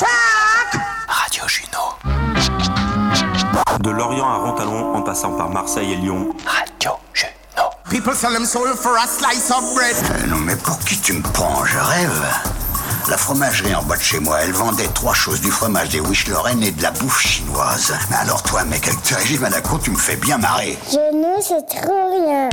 Radio Juno. De Lorient à Rontalon, en passant par Marseille et Lyon. Radio Juno. People sell them soul for a slice of bread. Euh, non mais pour qui tu me prends? Je rêve. La fromagerie en bas de chez moi, elle vendait trois choses, du fromage, des wish Lorraine et de la bouffe chinoise. Mais alors toi, mec, avec tes régimes à la con, tu me fais bien marrer. Je ne sais trop rien.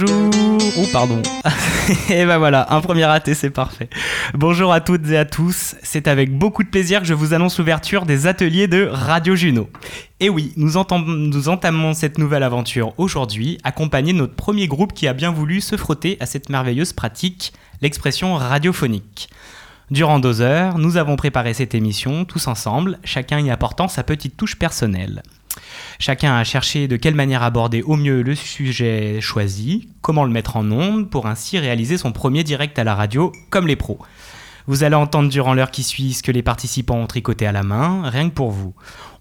Bonjour Oh pardon. et ben voilà, un premier raté, c'est parfait. Bonjour à toutes et à tous. C'est avec beaucoup de plaisir que je vous annonce l'ouverture des ateliers de Radio Juno. Et oui, nous, entam- nous entamons cette nouvelle aventure aujourd'hui, accompagné de notre premier groupe qui a bien voulu se frotter à cette merveilleuse pratique, l'expression radiophonique. Durant deux heures, nous avons préparé cette émission tous ensemble, chacun y apportant sa petite touche personnelle. Chacun a cherché de quelle manière aborder au mieux le sujet choisi, comment le mettre en onde pour ainsi réaliser son premier direct à la radio comme les pros. Vous allez entendre durant l'heure qui suit ce que les participants ont tricoté à la main, rien que pour vous.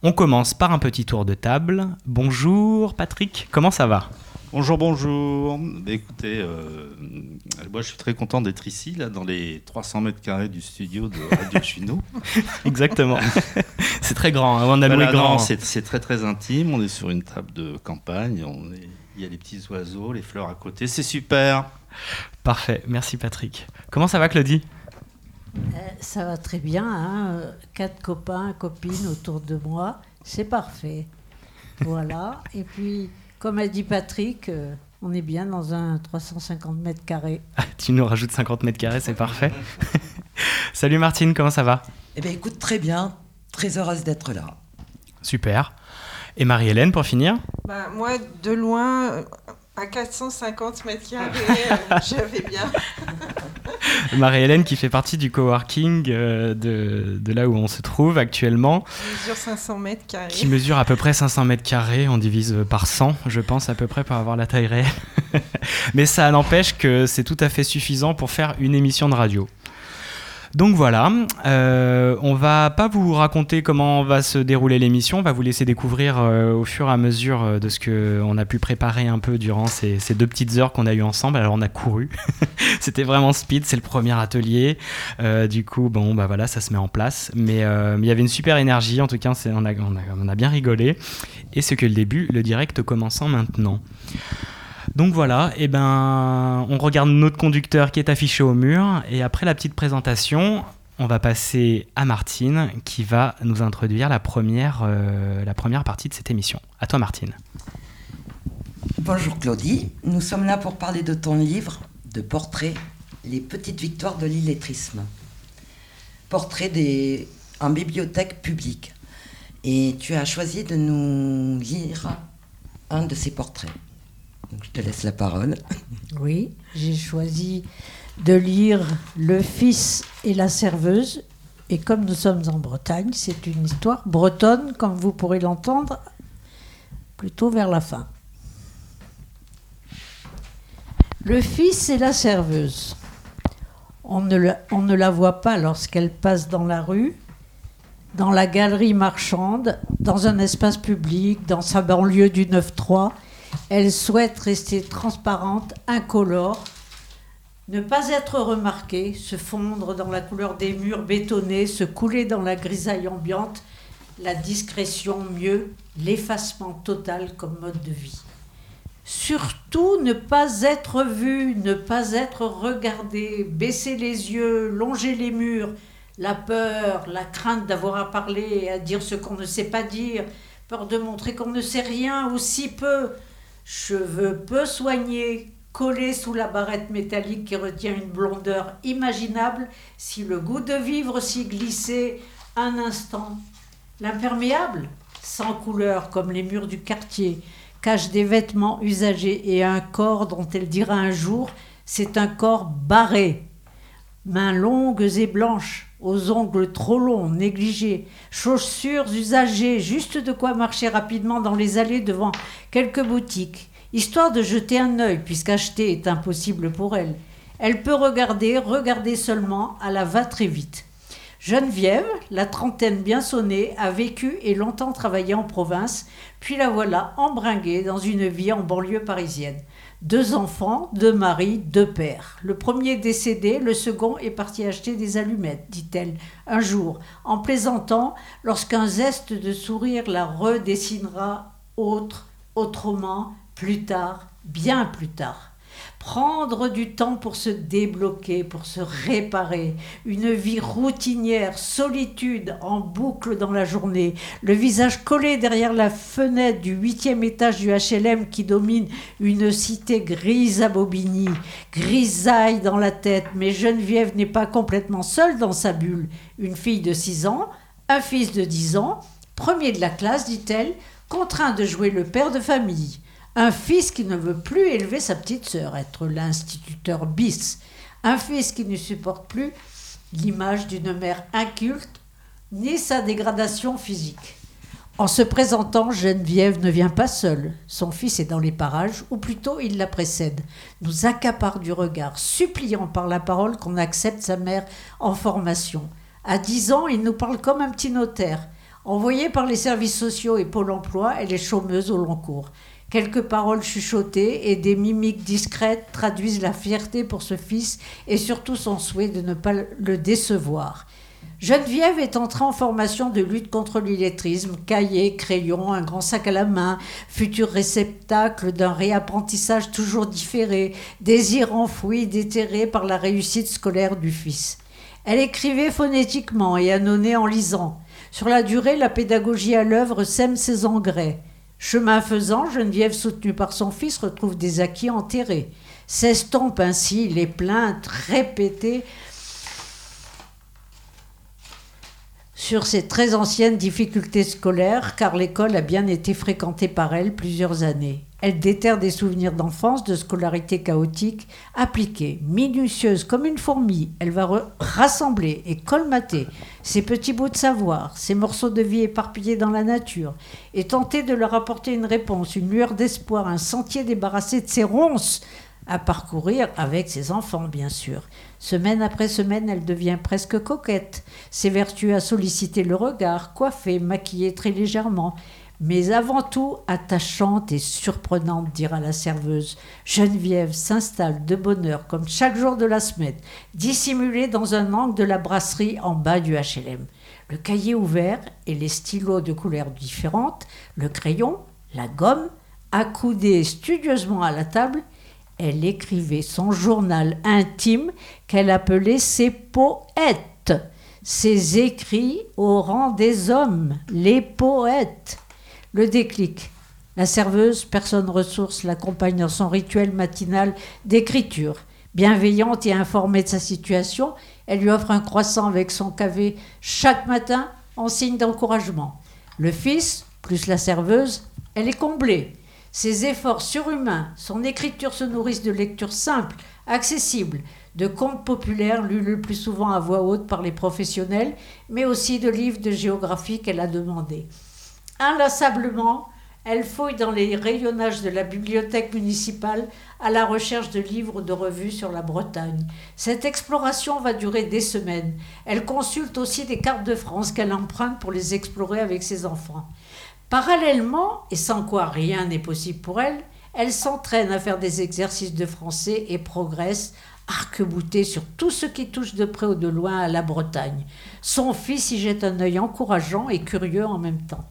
On commence par un petit tour de table. Bonjour Patrick, comment ça va? Bonjour, bonjour. Écoutez, euh, moi je suis très content d'être ici, là, dans les 300 mètres carrés du studio de Radio Chino. Exactement. c'est très grand, hein, on a Voilà, grand. non, c'est c'est très très intime. On est sur une table de campagne. On est- Il y a les petits oiseaux, les fleurs à côté. C'est super. Parfait, merci Patrick. Comment ça va Claudie? Ça va très bien, hein, euh, quatre copains, copines autour de moi, c'est parfait. Voilà, et puis, comme a dit Patrick, euh, on est bien dans un 350 mètres carrés. Ah, Tu nous rajoutes 50 mètres carrés, c'est parfait. Salut Martine, comment ça va? Eh bien, écoute, très bien. Très heureuse d'être là. Super. Et Marie-Hélène pour finir? Bah, moi, de loin, euh, à 450 mètres carrés, euh, je vais bien. Marie-Hélène qui fait partie du coworking euh, de, de là où on se trouve actuellement, Je mesure 500 mètres carrés. qui mesure à peu près 500 mètres carrés, on divise par 100 je pense à peu près pour avoir la taille réelle. Mais ça n'empêche que c'est tout à fait suffisant pour faire une émission de radio. Donc voilà, euh, on va pas vous raconter comment va se dérouler l'émission, on va vous laisser découvrir euh, au fur et à mesure euh, de ce que on a pu préparer un peu durant ces, deux petites heures qu'on a eues ensemble. Alors on a couru, c'était vraiment speed, c'est le premier atelier. Du coup, bon, bah voilà, ça se met en place. Mais il y avait une super énergie, en tout cas, c'est- on a, bien rigolé. Et ce que le début, le direct commençant maintenant. Donc voilà, et ben, on regarde notre conducteur qui est affiché au mur. Et après la petite présentation, on va passer à Martine qui va nous introduire la première, euh, la première partie de cette émission. À toi, Martine. Bonjour Claudie. Nous sommes là pour parler de ton livre de portraits, Les petites victoires de l'illettrisme. Portrait des... en bibliothèque publique. Et tu as choisi de nous lire un de ces portraits. Je te laisse la parole. Oui, j'ai choisi de lire Le fils et la serveuse. Et comme nous sommes en Bretagne, c'est une histoire bretonne, comme vous pourrez l'entendre, plutôt vers la fin. Le fils et la serveuse. On ne, la- on ne la voit pas lorsqu'elle passe dans la rue, dans la galerie marchande, dans un espace public, dans sa banlieue du 9-3. Elle souhaite rester transparente, incolore, ne pas être remarquée, se fondre dans la couleur des murs bétonnés, se couler dans la grisaille ambiante, la discrétion mieux, l'effacement total comme mode de vie. Surtout ne pas être vu, ne pas être regardé, baisser les yeux, longer les murs, la peur, la crainte d'avoir à parler à dire ce qu'on ne sait pas dire, peur de montrer qu'on ne sait rien ou si peu, cheveux peu soignés, collés sous la barrette métallique qui retient une blondeur imaginable, si le goût de vivre s'y glissait un instant. L'imperméable, sans couleur comme les murs du quartier, cache des vêtements usagés et un corps dont elle dira un jour c'est un corps barré. Mains longues et blanches, aux ongles trop longs, négligés, chaussures usagées, juste de quoi marcher rapidement dans les allées devant quelques boutiques, histoire de jeter un œil, puisqu'acheter est impossible pour elle. Elle peut regarder, regarder seulement, à la va très vite. Geneviève, la trentaine bien sonnée, a vécu et longtemps travaillé en province, puis la voilà embringuée dans une vie en banlieue parisienne. Deux enfants, deux maris, deux pères. Le premier décédé, le second est parti acheter des allumettes, dit-elle, un jour, en plaisantant, lorsqu'un zeste de sourire la redessinera autre, autrement, plus tard, bien plus tard. Prendre du temps pour se débloquer, pour se réparer. Une vie routinière, solitude en boucle dans la journée. Le visage collé derrière la fenêtre du huitième étage du HLM qui domine une cité grise à Bobigny. Grisaille dans la tête, mais Geneviève n'est pas complètement seule dans sa bulle. Une fille de 6 ans, un fils de 10 ans, premier de la classe, dit-elle, contraint de jouer le père de famille. Un fils qui ne veut plus élever sa petite sœur, être l'instituteur bis. Un fils qui ne supporte plus l'image d'une mère inculte, ni sa dégradation physique. En se présentant, Geneviève ne vient pas seule. Son fils est dans les parages, ou plutôt il la précède, nous accapare du regard, suppliant par la parole qu'on accepte sa mère en formation. À dix ans, il nous parle comme un petit notaire. Envoyée par les services sociaux et Pôle emploi, elle est chômeuse au long cours. Quelques paroles chuchotées et des mimiques discrètes traduisent la fierté pour ce fils et surtout son souhait de ne pas le décevoir. Geneviève est entrée en formation de lutte contre l'illettrisme, cahier, crayon, un grand sac à la main, futur réceptacle d'un réapprentissage toujours différé, désir enfoui, déterré par la réussite scolaire du fils. Elle écrivait phonétiquement et annonnait en lisant. Sur la durée, la pédagogie à l'œuvre sème ses engrais. Chemin faisant, Geneviève, soutenue par son fils, retrouve des acquis enterrés. S'estompent ainsi les plaintes répétées sur ses très anciennes difficultés scolaires, car l'école a bien été fréquentée par elle plusieurs années. Elle déterre des souvenirs d'enfance, de scolarité chaotique, appliquée, minutieuse comme une fourmi. Elle va rassembler et colmater ces petits bouts de savoir, ces morceaux de vie éparpillés dans la nature, et tenter de leur apporter une réponse, une lueur d'espoir, un sentier débarrassé de ses ronces à parcourir avec ses enfants, bien sûr. Semaine après semaine, elle devient presque coquette, s'évertue à solliciter le regard, coiffée, maquillée très légèrement, mais avant tout attachante et surprenante, dira la serveuse. Geneviève s'installe de bonne heure, comme chaque jour de la semaine, dissimulée dans un angle de la brasserie en bas du HLM. Le cahier ouvert et les stylos de couleurs différentes, le crayon, la gomme, accoudée studieusement à la table, elle écrivait son journal intime qu'elle appelait ses poètes, ses écrits au rang des hommes, les poètes. Le déclic. La serveuse, personne ressource, l'accompagne dans son rituel matinal d'écriture. Bienveillante et informée de sa situation, elle lui offre un croissant avec son café chaque matin en signe d'encouragement. Le fils, plus la serveuse, elle est comblée. Ses efforts surhumains, son écriture se nourrissent de lectures simples, accessibles, de contes populaires lus le plus souvent à voix haute par les professionnels, mais aussi de livres de géographie qu'elle a demandés. Inlassablement, elle fouille dans les rayonnages de la bibliothèque municipale à la recherche de livres de revues sur la Bretagne. Cette exploration va durer des semaines. Elle consulte aussi des cartes de France qu'elle emprunte pour les explorer avec ses enfants. Parallèlement, et sans quoi rien n'est possible pour elle, elle s'entraîne à faire des exercices de français et progresse, arc-boutée sur tout ce qui touche de près ou de loin à la Bretagne. Son fils y jette un œil encourageant et curieux en même temps.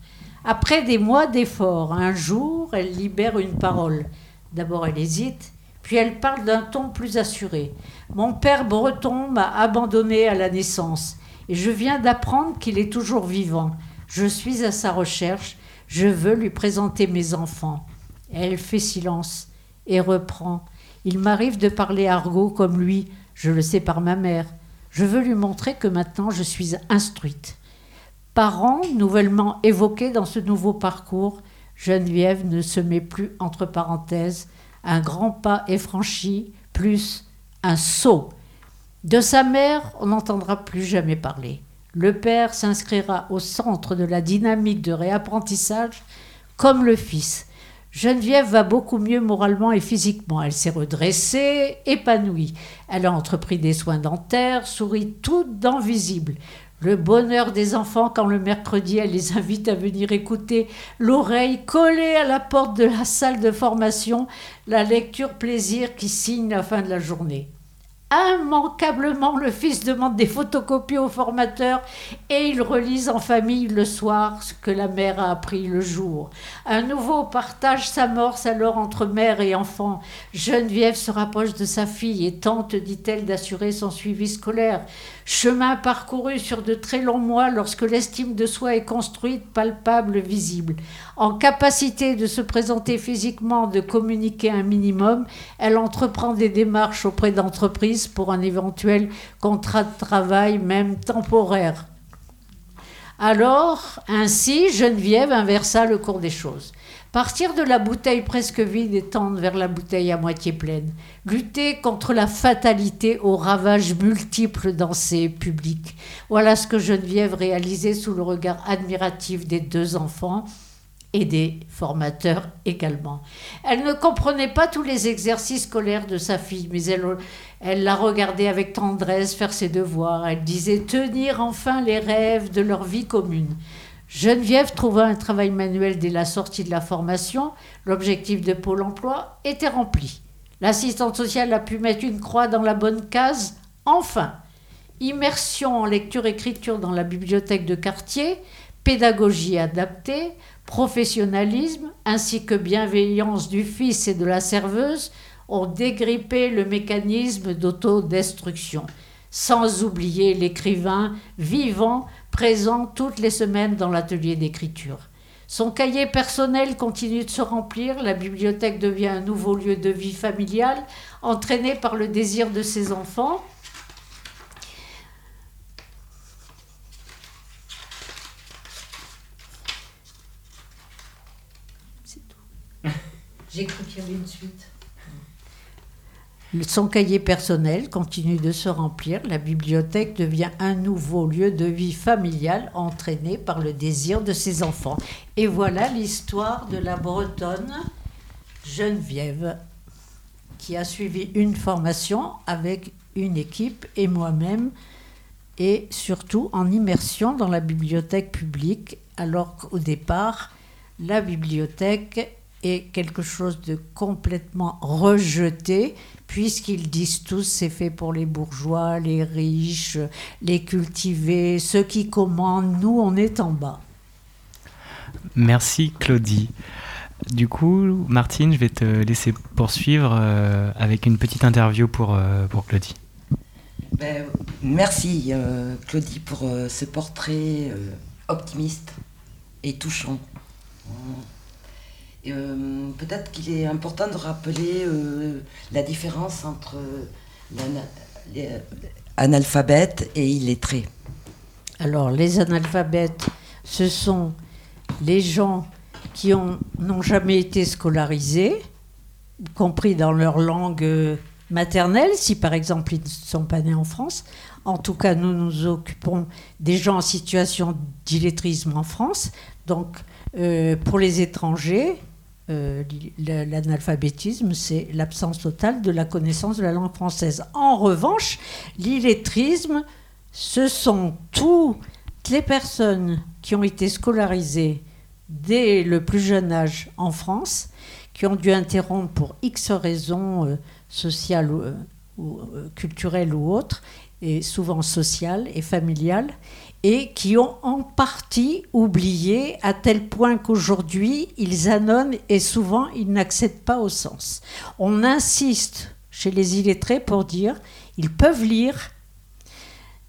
Après des mois d'efforts, un jour, elle libère une parole. D'abord, elle hésite, puis elle parle d'un ton plus assuré. Mon père breton m'a abandonné à la naissance, et je viens d'apprendre qu'il est toujours vivant. Je suis à sa recherche je veux lui présenter mes enfants. Elle fait silence et reprend. Il m'arrive de parler argot comme lui, je le sais par ma mère. Je veux lui montrer que maintenant je suis instruite. Parents nouvellement évoqués dans ce nouveau parcours, Geneviève ne se met plus entre parenthèses. Un grand pas est franchi, plus un saut. De sa mère, on n'entendra plus jamais parler. Le père s'inscrira au centre de la dynamique de réapprentissage comme le fils. Geneviève va beaucoup mieux moralement et physiquement. Elle s'est redressée, épanouie. Elle a entrepris des soins dentaires, sourit toute dent visible. Le bonheur des enfants quand le mercredi, elle les invite à venir écouter l'oreille collée à la porte de la salle de formation, la lecture plaisir qui signe la fin de la journée. Immanquablement, le fils demande des photocopies au formateur et ils relisent en famille le soir ce que la mère a appris le jour. Un nouveau partage s'amorce alors entre mère et enfant. Geneviève se rapproche de sa fille et tente, dit-elle, d'assurer son suivi scolaire. Chemin parcouru sur de très longs mois lorsque l'estime de soi est construite, palpable, visible. En capacité de se présenter physiquement, de communiquer un minimum, elle entreprend des démarches auprès d'entreprises pour un éventuel contrat de travail, même temporaire. Alors, ainsi, Geneviève inversa le cours des choses. Partir de la bouteille presque vide et tendre vers la bouteille à moitié pleine. Lutter contre la fatalité aux ravages multiples dans ces publics. Voilà ce que Geneviève réalisait sous le regard admiratif des deux enfants et des formateurs également. Elle ne comprenait pas tous les exercices scolaires de sa fille, mais elle, elle la regardait avec tendresse faire ses devoirs. Elle disait tenir enfin les rêves de leur vie commune. Geneviève trouva un travail manuel dès la sortie de la formation. L'objectif de Pôle emploi était rempli. L'assistante sociale a pu mettre une croix dans la bonne case. Enfin, immersion en lecture-écriture dans la bibliothèque de quartier, pédagogie adaptée, professionnalisme ainsi que bienveillance du fils et de la serveuse ont dégrippé le mécanisme d'autodestruction, sans oublier l'écrivain vivant présent toutes les semaines dans l'atelier d'écriture. Son cahier personnel continue de se remplir, la bibliothèque devient un nouveau lieu de vie familiale, entraîné par le désir de ses enfants. C'est tout. J'ai cru qu'il y avait une suite. Son cahier personnel continue de se remplir. La bibliothèque devient un nouveau lieu de vie familiale entraîné par le désir de ses enfants. Et voilà l'histoire de la Bretonne Geneviève, qui a suivi une formation avec une équipe et moi-même, et surtout en immersion dans la bibliothèque publique, alors qu'au départ, la bibliothèque est quelque chose de complètement rejeté, puisqu'ils disent tous c'est fait pour les bourgeois, les riches, les cultivés, ceux qui commandent, nous on est en bas. Merci Claudie. Du coup, Martine, je vais te laisser poursuivre euh, avec une petite interview pour, euh, pour Claudie. Ben, merci euh, Claudie pour euh, ce portrait euh, optimiste et touchant. Euh, Peut-être qu'il est important de rappeler euh, la différence entre l'ana- les- analphabète et illettré. Alors, les analphabètes, ce sont les gens qui ont- n'ont jamais été scolarisés, y compris dans leur langue euh, maternelle, si par exemple ils ne sont pas nés en France. En tout cas, nous nous occupons des gens en situation d'illettrisme en France. Donc, euh, pour les étrangers, euh, l'analphabétisme, c'est l'absence totale de la connaissance de la langue française. En revanche, l'illettrisme, ce sont toutes les personnes qui ont été scolarisées dès le plus jeune âge en France, qui ont dû interrompre pour X raisons euh, sociales ou, euh, culturelles ou autres, et souvent sociales et familiales, et qui ont en partie oublié à tel point qu'aujourd'hui ils annonnent et souvent ils n'accèdent pas au sens. On insiste chez les illettrés pour dire ils peuvent lire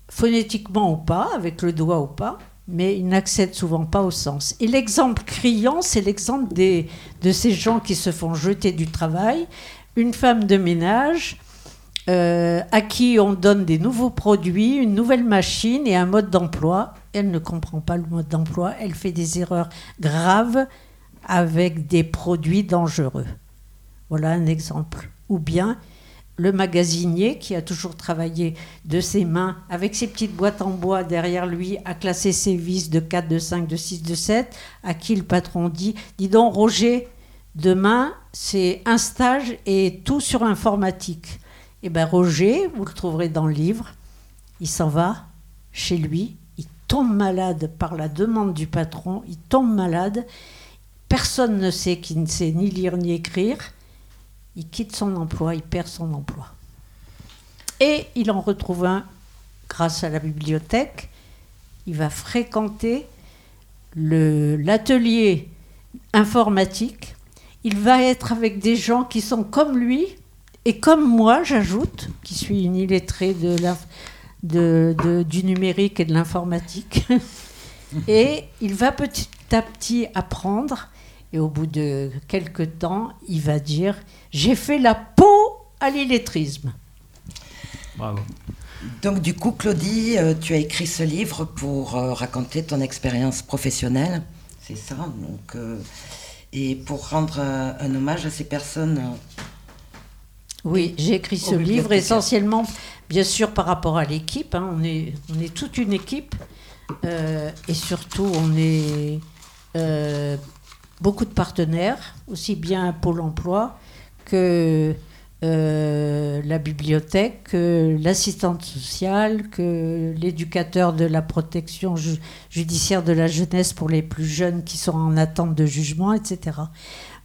phonétiquement ou pas, avec le doigt ou pas, mais ils n'accèdent souvent pas au sens. Et l'exemple criant, c'est l'exemple de ces gens qui se font jeter du travail. Une femme de ménage euh, à qui on donne des nouveaux produits, une nouvelle machine et un mode d'emploi. Elle ne comprend pas le mode d'emploi, elle fait des erreurs graves avec des produits dangereux. Voilà un exemple. Ou bien le magasinier qui a toujours travaillé de ses mains avec ses petites boîtes en bois derrière lui à classer ses vis de 4, de 5, de 6, de 7, à qui le patron dit Dis donc, Roger, demain, c'est un stage et tout sur informatique. Eh bien, Roger, vous le trouverez dans le livre, il s'en va chez lui, il tombe malade par la demande du patron, il tombe malade, personne ne sait qu'il ne sait ni lire ni écrire, il quitte son emploi, il perd son emploi. Et il en retrouve un grâce à la bibliothèque, il va fréquenter l'atelier informatique, il va être avec des gens qui sont comme lui et comme moi, j'ajoute, qui suis une illettrée de l'inf- de- de- du numérique et de l'informatique. et il va petit à petit apprendre et au bout de quelques temps, il va dire J'ai fait la peau à l'illettrisme. Bravo. Donc du coup, Claudie, euh, tu as écrit ce livre pour euh, raconter ton expérience professionnelle, c'est ça donc, euh, Et pour rendre euh, un hommage à ces personnes. Oui, j'ai écrit ce livre essentiellement, bien sûr, par rapport à l'équipe. hein. on, est, on est toute une équipe. euh, et surtout, on est euh, beaucoup de partenaires, aussi bien Pôle emploi que euh, la bibliothèque, que l'assistante sociale, que l'éducateur de la protection ju- judiciaire de la jeunesse pour les plus jeunes qui sont en attente de jugement, etc.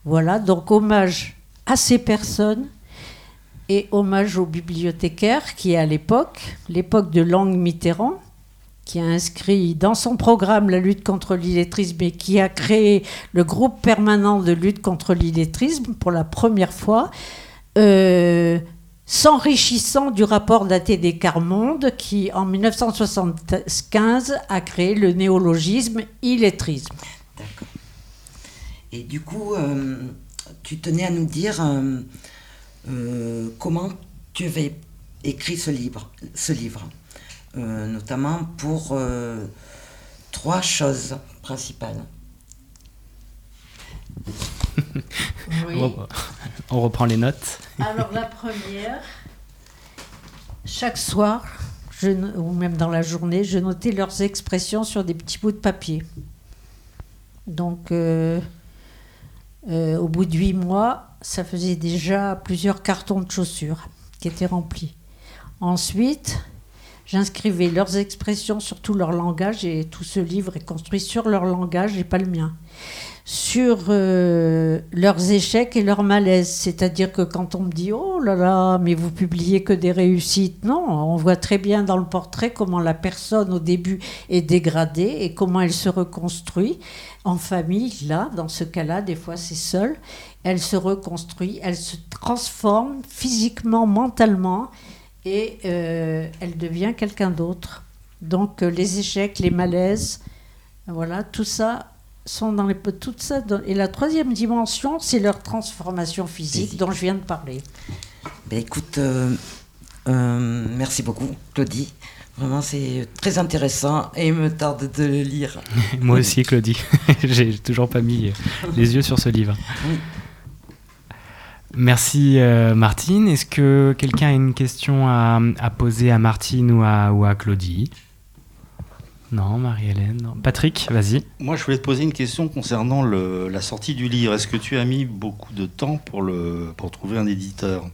Voilà, donc hommage à ces personnes et hommage au bibliothécaire qui, à l'époque, l'époque de Langue Mitterrand, qui a inscrit dans son programme la lutte contre l'illettrisme et qui a créé le groupe permanent de lutte contre l'illettrisme pour la première fois, euh, s'enrichissant du rapport daté des Carmonde qui, en 1975, a créé le néologisme illettrisme. D'accord. Et du coup, euh, tu tenais à nous dire euh, euh, comment tu avais écrit ce livre, ce livre euh, notamment pour euh, trois choses principales. Oui. On re- On reprend les notes. Alors la première, chaque soir, je, ou même dans la journée, je notais leurs expressions sur des petits bouts de papier. Donc euh, euh, au bout de huit mois, ça faisait déjà plusieurs cartons de chaussures qui étaient remplis. Ensuite, j'inscrivais leurs expressions sur tout leur langage et tout ce livre est construit sur leur langage et pas le mien sur euh, leurs échecs et leurs malaises. C'est-à-dire que quand on me dit Oh là là, mais vous publiez que des réussites, non, on voit très bien dans le portrait comment la personne au début est dégradée et comment elle se reconstruit en famille. Là, dans ce cas-là, des fois c'est seul. Elle se reconstruit, elle se transforme physiquement, mentalement et euh, elle devient quelqu'un d'autre. Donc euh, les échecs, les malaises, voilà, tout ça sont dans les tout ça dans- et la troisième dimension c'est leur transformation physique, Physique. dont je viens de parler. Ben écoute, euh, euh, merci beaucoup, Claudie. Vraiment, c'est très intéressant et il me tarde de le lire. Moi aussi, Claudie. J'ai toujours pas mis les yeux sur ce livre. Oui. Merci euh, Martine. Est-ce que quelqu'un a une question à, à poser à Martine ou à, ou à Claudie? Non, Marie-Hélène. non. Patrick, vas-y. Moi, je voulais te poser une question concernant le- la sortie du livre. Est-ce que tu as mis beaucoup de temps pour, le, pour trouver un éditeur?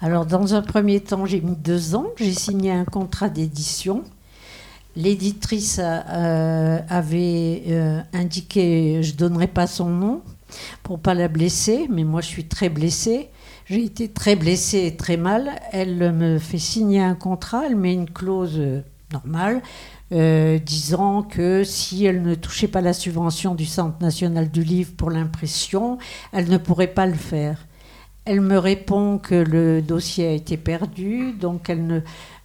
Alors dans un premier temps j'ai mis deux ans, j'ai signé un contrat d'édition. L'éditrice euh, avait euh, indiqué, je donnerai pas son nom pour pas la blesser, mais moi je suis très blessée. J'ai été très blessée et très mal. Elle me fait signer un contrat, elle met une clause euh, normale euh, disant que si elle ne touchait pas la subvention du Centre national du livre pour l'impression, elle ne pourrait pas le faire. Elle me répond que le dossier a été perdu, donc elle ne,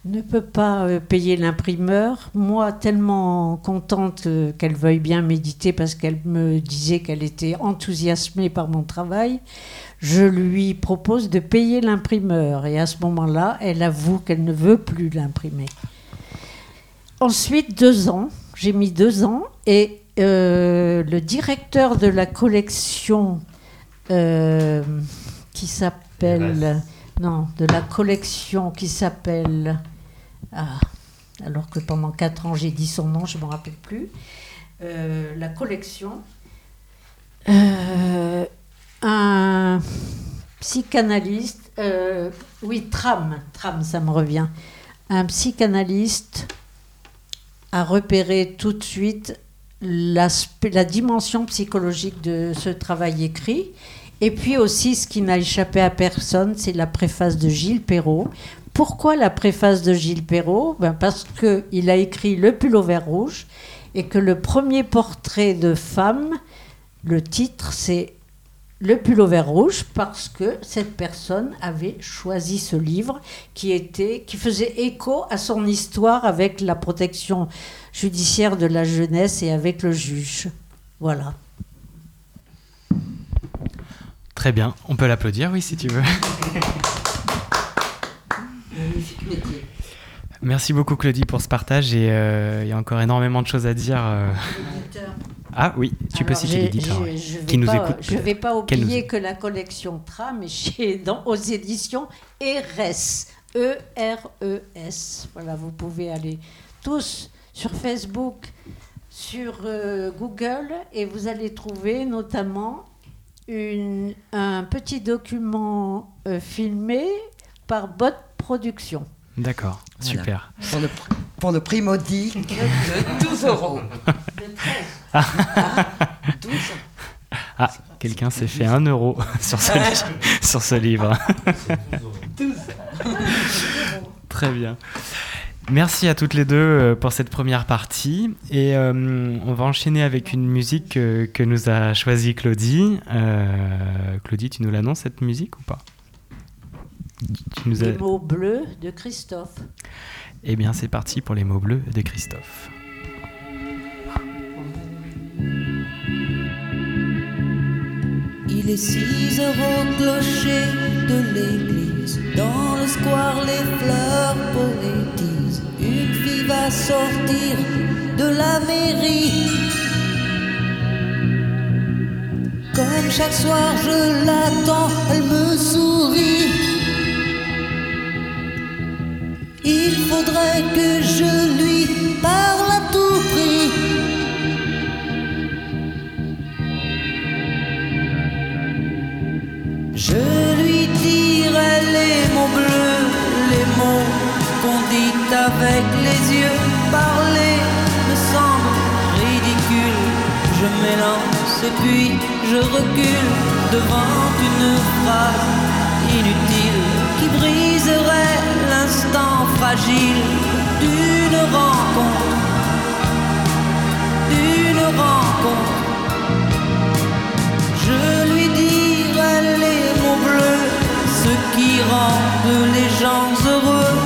ne peut pas euh, payer l'imprimeur. Moi, tellement contente euh, qu'elle veuille bien méditer parce qu'elle me disait qu'elle était enthousiasmée par mon travail, je lui propose de payer l'imprimeur. Et à ce moment-là, elle avoue qu'elle ne veut plus l'imprimer. Ensuite, deux ans. J'ai mis deux ans et euh, le directeur de la collection euh, qui s'appelle... Non, de la collection qui s'appelle... Ah, alors que pendant quatre ans j'ai dit son nom, je ne me rappelle plus. Euh, la collection. Euh, un psychanalyste, euh, oui, Tram, Tram, ça me revient. Un psychanalyste a repéré tout de suite la dimension psychologique de ce travail écrit. Et puis aussi, ce qui n'a échappé à personne, c'est la préface de Gilles Perrault. Pourquoi la préface de Gilles Perrault? Ben Parce qu'il a écrit Le pull au vert rouge et que le premier portrait de femme, le titre, c'est Le pull au vert rouge parce que cette personne avait choisi ce livre qui, était, qui faisait écho à son histoire avec la protection judiciaire de la jeunesse et avec le juge. Voilà. Très bien, on peut l'applaudir, oui, si tu veux. Merci beaucoup Claudie pour ce partage et euh, il y a encore énormément de choses à dire. euh. Ah oui, tu peux citer l'éditeur ouais, qui nous pas- écoute. Je ne vais pas nous oublier que la collection Tram est chez, dans, aux éditions ERES. E-R-E-S. Voilà, vous pouvez aller tous sur Facebook, sur euh, Google, et vous allez trouver notamment une- un petit document euh, filmé par Bot Productions. D'accord, Voilà. super. Pour le, pour le prix modique de 12 euros. Ah, 12 Ah, quelqu'un s'est fait un euro sur ce, li- sur ce livre. 12 Très bien. Merci à toutes les deux euh, pour cette première partie. Et euh, on va enchaîner avec une musique que nous a choisie Claudie. Euh, Claudie, tu nous l'annonces cette musique ou pas? Tu nous as... Les mots bleus de Christophe. Eh bien, c'est parti pour les mots bleus de Christophe. Il est six heures au clocher de l'église. Dans le square, les fleurs poétisent. Va sortir de la mairie. Comme chaque soir, je l'attends, elle me sourit. Il faudrait que je lui avec les yeux. Parler me semble ridicule. Je m'élance et puis je recule devant une phrase inutile qui briserait l'instant fragile d'une rencontre. D'une rencontre. Je lui dirai les mots bleus, ce qui rendent les gens heureux.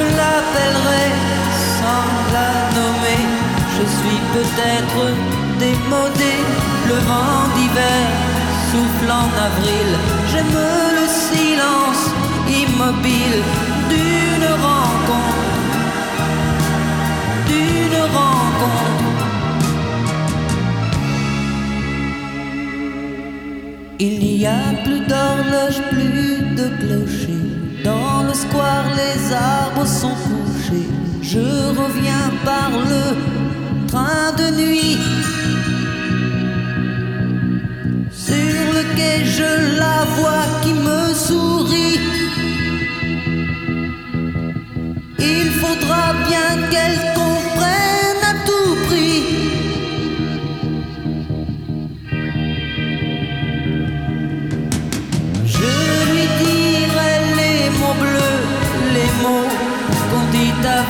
Je l'appellerai sans la nommer. Je suis peut-être démodé, le vent d'hiver souffle en avril. J'aime le silence immobile d'une rencontre. D'une rencontre. Il n'y a plus d'horloge, plus de clocher. Les arbres sont couchés. Je reviens par le train de nuit. Sur le quai, je la vois qui me sourit. Il faudra bien qu'elle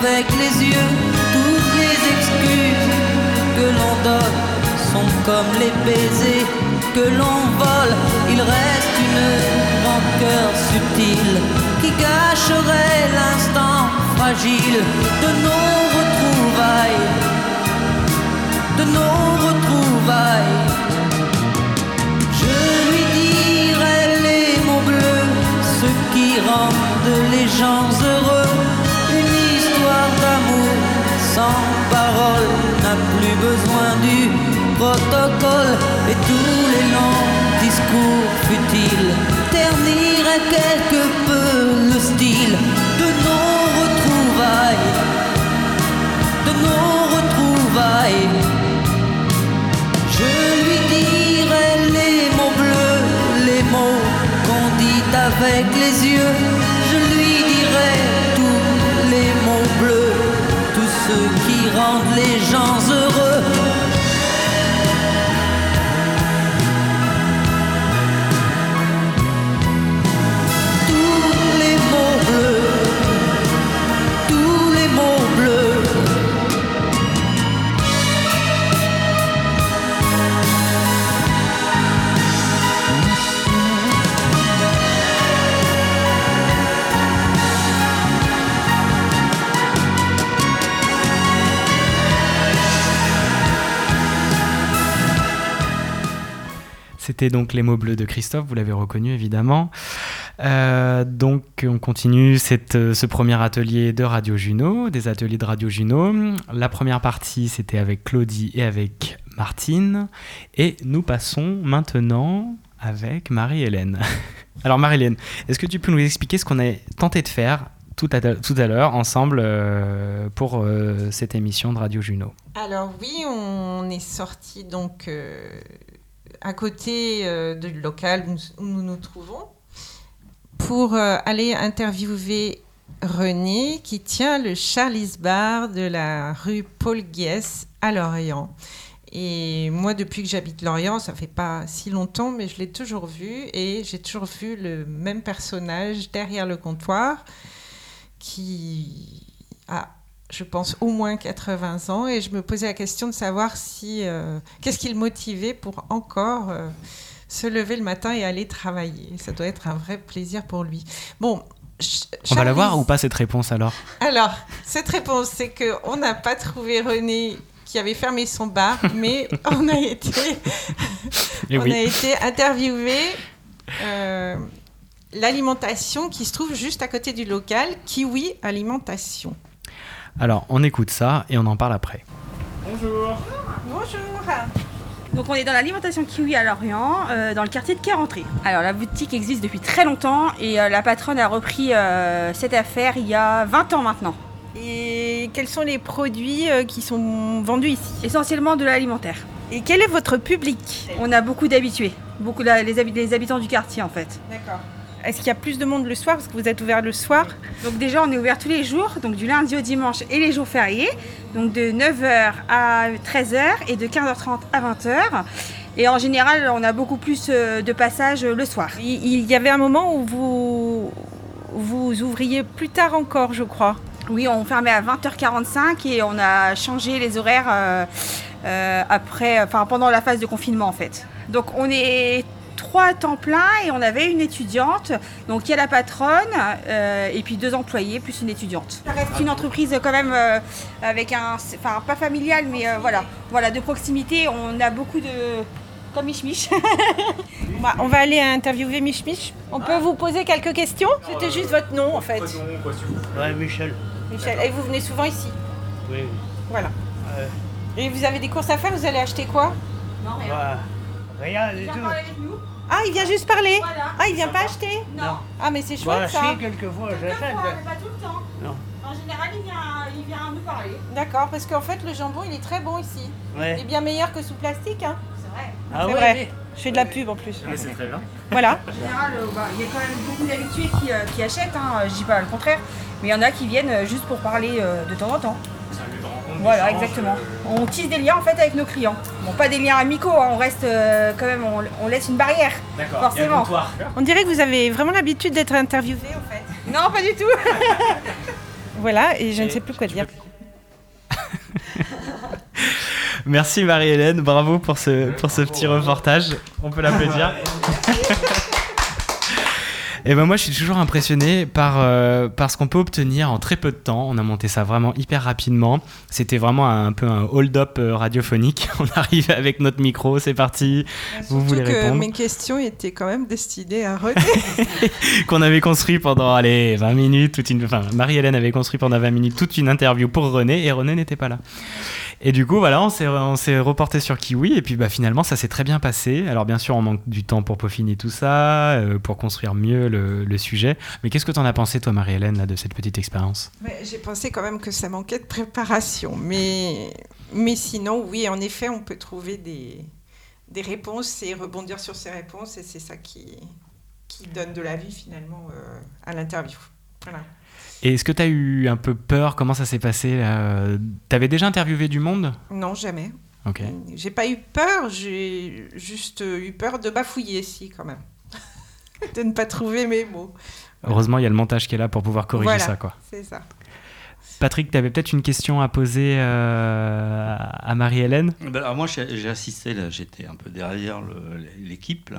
avec les yeux. Toutes les excuses que l'on donne sont comme les baisers que l'on vole. Il reste une rancœur subtile qui gâcherait l'instant fragile de nos retrouvailles. De nos retrouvailles. Je lui dirai les mots bleus, ce qui rendent les gens n'a plus besoin du protocole et tous les longs discours futiles terniraient quelque peu le style de nos retrouvailles. De nos retrouvailles. Je lui dirai les mots bleus, les mots qu'on dit avec les yeux. Je lui dirai tous les mots bleus, ceux qui rendent les gens heureux. Donc les mots bleus de Christophe, vous l'avez reconnu évidemment. Euh, donc on continue euh, ce premier atelier de Radio Juno, des ateliers de Radio Juno. La première partie c'était avec Claudie et avec Martine. Et nous passons maintenant avec Marie-Hélène. Alors Marie-Hélène, est-ce que tu peux nous expliquer ce qu'on a tenté de faire tout à, l'heure ensemble euh, pour cette émission de Radio Juno? Alors oui, on est sorti donc à côté euh, du local où nous, nous trouvons pour euh, aller interviewer René qui tient le Charlie's Bar de la rue Paul Guess à Lorient. Et moi, depuis que j'habite Lorient, ça fait pas si longtemps, mais je l'ai toujours vu et j'ai toujours vu le même personnage derrière le comptoir qui a, je pense, au moins 80 ans. Et je me posais la question de savoir si euh, qu'est-ce qui le motivait pour encore euh, se lever le matin et aller travailler. Ça doit être un vrai plaisir pour lui. Bon. On va la voir ou pas cette réponse alors? Alors, cette réponse, c'est qu'on n'a pas trouvé René qui avait fermé son bar, mais on a été, Eh on oui. a été interviewé euh, l'alimentation qui se trouve juste à côté du local, Kiwi Alimentation. Alors on écoute ça et on en parle après. Bonjour. Bonjour. Donc on est dans l'alimentation kiwi à Lorient, euh, dans le quartier de Carentré. Alors la boutique existe depuis très longtemps et euh, la patronne a repris euh, cette affaire il y a 20 ans maintenant. Et quels sont les produits euh, qui sont vendus ici? Essentiellement de l'alimentaire. Et quel est votre public? On a beaucoup d'habitués, beaucoup la- les, habi- les habitants du quartier en fait. D'accord. Est-ce qu'il y a plus de monde le soir parce que vous êtes ouvert le soir Donc déjà on est ouvert tous les jours, donc du lundi au dimanche et les jours fériés, donc de 9h à 13h et de 15h30 à 20h. Et en général on a beaucoup plus euh, de passages euh, le soir. Il il y avait un moment où vous, vous ouvriez plus tard encore, je crois. Oui, on fermait à 20h45 et on a changé les horaires euh, euh, après, enfin pendant la phase de confinement en fait. Donc on est trois à temps plein et on avait une étudiante. Donc il y a la patronne euh, et puis deux employés plus une étudiante. Ça reste une entreprise quand même euh, avec un, enfin pas familial mais euh, voilà, voilà de proximité. On a beaucoup de comme Mich Mich. On va, on va aller interviewer Mich Mich. On peut vous poser quelques questions? C'était juste votre nom en fait. Ouais, Michel. Michel. Et vous venez souvent ici? Oui. Voilà. Euh, Et vous avez des courses à faire, vous allez acheter quoi? Non, bah, rien du tout. Ah, il vient juste parler Voilà. Ah, il vient pas acheter Non. Ah, mais c'est chouette Bah, ça si, quelquefois, j'achète. pas tout le temps. Non. En général, il vient, il vient nous parler. D'accord, parce qu'en fait, le jambon, il est très bon ici. Ouais. Il est bien meilleur que sous plastique. Hein C'est vrai. Ah c'est ouais, vrai. oui. Je fais de la pub en plus. c'est très bien. Voilà. En général, euh, bah, il y a quand même beaucoup d'habitués qui, euh, qui achètent, hein, je dis pas le contraire, mais il y en a qui viennent euh, juste pour parler euh, de temps en temps. Voilà, exactement. On tisse des liens en fait avec nos clients. Bon, pas des liens amicaux, hein, on reste euh, quand même, on, on laisse une barrière. Forcément. On dirait que vous avez vraiment l'habitude d'être interviewé en fait. Non, pas du tout. Voilà, et je ne sais plus quoi dire. Merci Marie-Hélène, bravo pour ce, pour ce petit reportage. On peut l'applaudir. Et ben moi je suis toujours impressionné par, euh, par ce qu'on peut obtenir en très peu de temps. On a monté ça vraiment hyper rapidement. C'était vraiment un, peu un hold-up euh, radiophonique. On arrive avec notre micro, c'est parti. Vous voulez que répondre mes questions étaient quand même destinées à René. Qu'on avait construit pendant allez, 20 minutes. Toute une... Enfin, Marie-Hélène avait construit pendant 20 minutes toute une interview pour René et René n'était pas là. Et du coup, voilà, on s'est, reporté sur Kiwi et puis bah, finalement, ça s'est très bien passé. Alors, bien sûr, on manque du temps pour peaufiner tout ça, euh, pour construire mieux le, sujet. Mais qu'est-ce que tu en as pensé, toi, Marie-Hélène, de cette petite expérience? J'ai pensé quand même que ça manquait de préparation. Mais, mais sinon, oui, en effet, on peut trouver des, des réponses et rebondir sur ces réponses. Et c'est ça qui, qui donne de la vie finalement euh, à l'interview. Voilà. Et est-ce que tu as eu un peu peur? Comment ça s'est passé Tu avais déjà interviewé du monde? Non, jamais. Ok. J'ai pas eu peur, j'ai juste eu peur de bafouiller, si, quand même. de ne pas trouver mes mots. Heureusement, il y a le montage qui est là pour pouvoir corriger Voilà, ça. Quoi. C'est ça. Patrick, tu avais peut-être une question à poser euh, à Marie-Hélène? Ben, alors moi, j'ai assisté, là, j'étais un peu derrière l'équipe.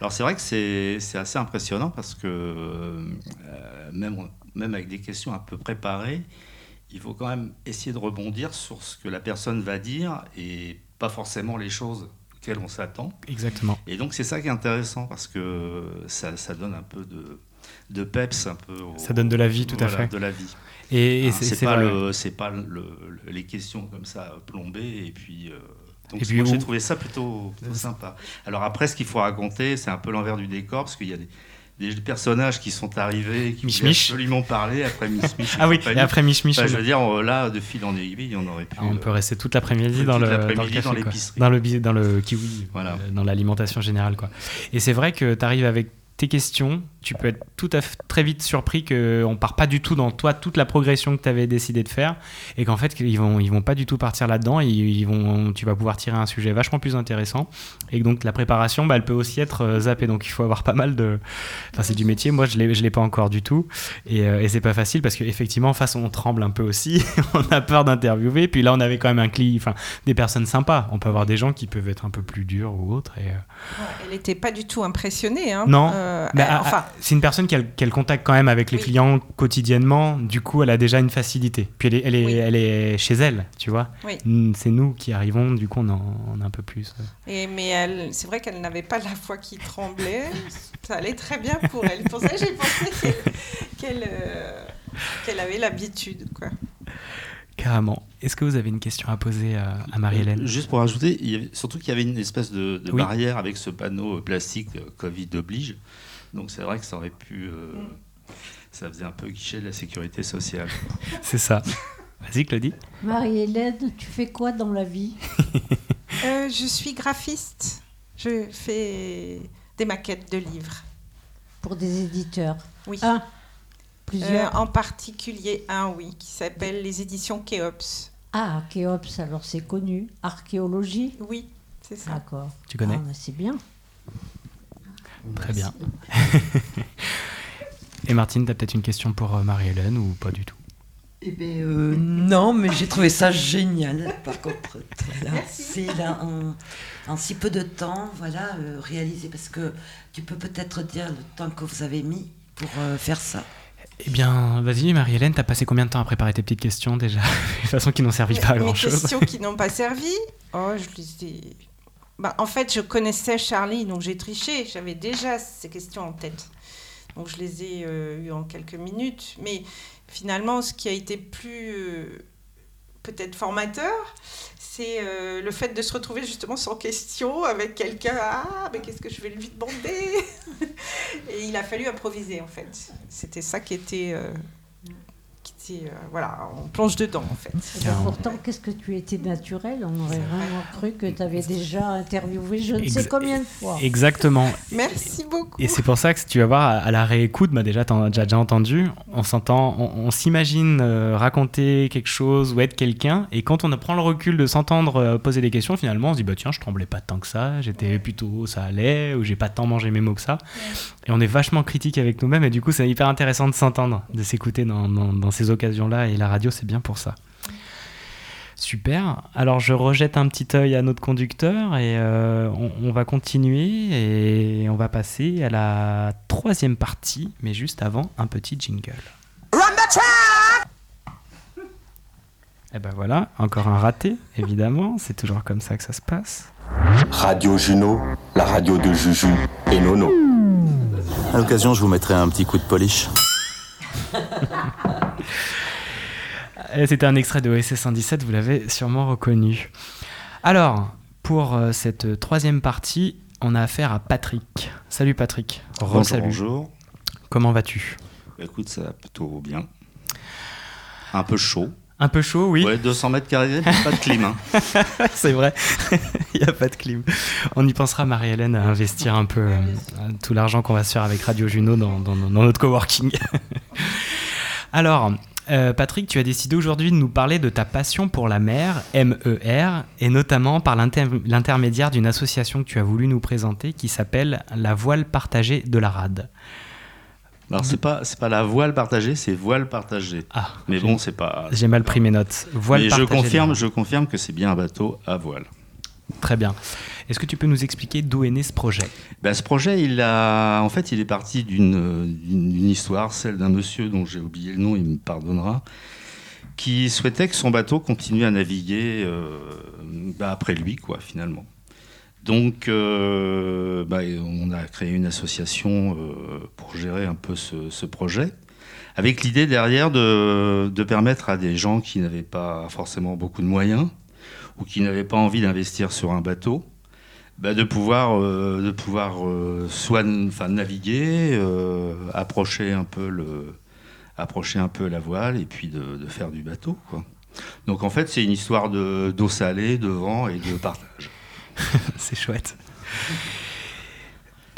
Alors c'est vrai que c'est c'est assez impressionnant parce que euh, même, même avec des questions un peu préparées, il faut quand même essayer de rebondir sur ce que la personne va dire et pas forcément les choses auxquelles on s'attend. Exactement. Et donc c'est ça qui est intéressant parce que ça, ça donne un peu de, de peps, un peu. au- Ça donne de la vie, tout à fait. De la vie. Et- et Hein, c'est- pas, le, pas le- le- les questions comme ça plombées et puis. euh, donc j'ai trouvé ça plutôt, plutôt sympa. Alors après, ce qu'il faut raconter, c'est un peu l'envers du décor parce qu'il y a des, des personnages qui sont arrivés, qui Mich Mich. absolument parler après Mich Mich. Ah oui, et après Mich Mich, Enfin, je veux dire, euh, là, de fil en aiguille, on aurait pu. Ah, on peut rester toute l'après-midi dans dans dans le kiwi, Voilà. euh, dans l'alimentation générale quoi. Et c'est vrai que tu arrives avec tes questions, tu peux être tout à fait très vite surpris que on part pas du tout dans toi toute la progression que tu avais décidé de faire et qu'en fait ils vont ils vont pas du tout partir là-dedans, ils, ils vont tu vas pouvoir tirer un sujet vachement plus intéressant et donc la préparation bah, elle peut aussi être euh, zappée. Donc il faut avoir pas mal de enfin c'est du métier, moi je l'ai je l'ai pas encore du tout et, euh, et c'est pas facile parce qu'effectivement en face on tremble un peu aussi, on a peur d'interviewer. Puis là on avait quand même un client enfin des personnes sympas, on peut avoir des gens qui peuvent être un peu plus durs ou autres et euh, Elle n'était pas du tout impressionnée. Hein. non, Euh, mais elle- ah, enfin, ah, c'est une personne qui a, qui a le contact quand même avec les clients quotidiennement. Du coup, elle a déjà une facilité. Puis elle est, elle est, elle est chez elle, tu vois. Oui. C'est nous qui arrivons, du coup, on en on a un peu plus. euh. et, mais c'est vrai qu'elle n'avait pas la voix qui tremblait. Ça allait très bien pour elle. Pour ça, j'ai pensé qu'elle, qu'elle, euh, qu'elle avait l'habitude. Quoi. Carrément. Est-ce que vous avez une question à poser à, à Marie-Hélène Juste pour rajouter, il y avait- surtout qu'il y avait une espèce de, de Oui. barrière avec ce panneau euh, plastique euh, Covid oblige. Donc c'est vrai que ça aurait pu. euh, Ça faisait un peu guichet de la sécurité sociale. C'est ça. Vas-y, Claudie. Marie-Hélène, tu fais quoi dans la vie Euh, je suis graphiste. Je fais des maquettes de livres. Pour des éditeurs Oui. Un Plusieurs Euh, en particulier un, oui, qui s'appelle les éditions Kéops. Ah, Kéops, alors c'est connu. Archéologie Oui, c'est ça. D'accord. Tu connais Ah, bah, C'est bien. Très bien. Et Martine, tu as peut-être une question pour euh, Marie-Hélène ou pas du tout? Eh bien, euh, non, mais j'ai trouvé ça génial. Par contre, c'est là en, en si peu de temps, voilà, euh, réalisé. Parce que tu peux peut-être dire le temps que vous avez mis pour euh, faire ça. Eh bien, vas-y, Marie-Hélène, t'as passé combien de temps à préparer tes petites questions déjà De toute façon, qui n'ont servi pas à Mes grand-chose. questions qui n'ont pas servi. Oh, je les ai. Bah, en fait, je connaissais Charlie, donc j'ai triché. J'avais déjà ces questions en tête. Donc je les ai euh, eues en quelques minutes. Mais finalement, ce qui a été plus euh, peut-être formateur, euh, le fait de se retrouver justement sans question avec quelqu'un. Ah, mais qu'est-ce que je vais lui demander? Et il a fallu improviser en fait. C'était ça qui était. euh, euh, voilà, on plonge dedans en fait. Ben, pourtant, qu'est-ce que tu étais naturel? On aurait vraiment cru que tu avais déjà interviewé je ne sais combien de fois. Exactement. Merci beaucoup. Et c'est pour ça que tu vas voir à- la réécoute, bah déjà t'en as déjà, déjà entendu, on s'entend, on, on s'imagine euh, raconter quelque chose ou être quelqu'un, et quand on prend le recul de s'entendre euh, poser des questions, finalement on se dit bah tiens je tremblais pas tant que ça, j'étais plutôt ça allait, ou j'ai pas tant mangé mes mots que ça, et on est vachement critique avec nous-mêmes, et du coup c'est hyper intéressant de s'entendre, de s'écouter dans, dans- dans ces occasions-là, et la radio c'est bien pour ça. Super. Alors je rejette un petit œil à notre conducteur et euh, on, on va continuer et on va passer à la troisième partie, mais juste avant un petit jingle. Run the track! Et ben voilà, encore un raté, évidemment, c'est toujours comme ça que ça se passe. Radio Juno, la radio de Juju et Nono. À l'occasion, je vous mettrai un petit coup de polish. C'était un extrait de OSS 117, vous l'avez sûrement reconnu. Alors, pour euh, cette troisième partie, on a affaire à Patrick. Salut Patrick. Bonjour, Salut. bonjour. Comment vas-tu? Bah, Écoute, ça va plutôt bien. Un peu chaud. Un peu chaud, oui. Ouais, 200 mètres carrés, pas de clim. hein. C'est vrai, il n'y a pas de clim. On y pensera, Marie-Hélène, à investir un peu euh, tout l'argent qu'on va se faire avec Radio Juno dans, dans- dans notre coworking. Alors, euh, Patrick, tu as décidé aujourd'hui de nous parler de ta passion pour la mer, MER, et notamment par l'inter- l'intermédiaire d'une association que tu as voulu nous présenter qui s'appelle la Voile Partagée de la Rade. Alors c'est pas c'est pas la voile partagée, c'est voile partagée. Ah, mais bon, c'est pas. J'ai mal pris mes notes. Voile mais je partagée confirme, je confirme que c'est bien un bateau à voile. Très bien. Est-ce que tu peux nous expliquer d'où est né ce projet? Ben, ce projet, il a, en fait, il est parti d'une d'une- d'une histoire, celle d'un monsieur dont j'ai oublié le nom, il me pardonnera, qui souhaitait que son bateau continue à naviguer euh, ben, après lui, quoi, finalement. Donc, euh, ben, on a créé une association euh, pour gérer un peu ce, projet, avec l'idée derrière de, permettre à des gens qui n'avaient pas forcément beaucoup de moyens ou qui n'avaient pas envie d'investir sur un bateau, bah, de pouvoir, euh, de naviguer, approcher, un peu le, approcher un peu la voile et puis de, faire du bateau. Donc en fait, c'est une histoire de- d'eau salée, de vent et de partage. C'est chouette.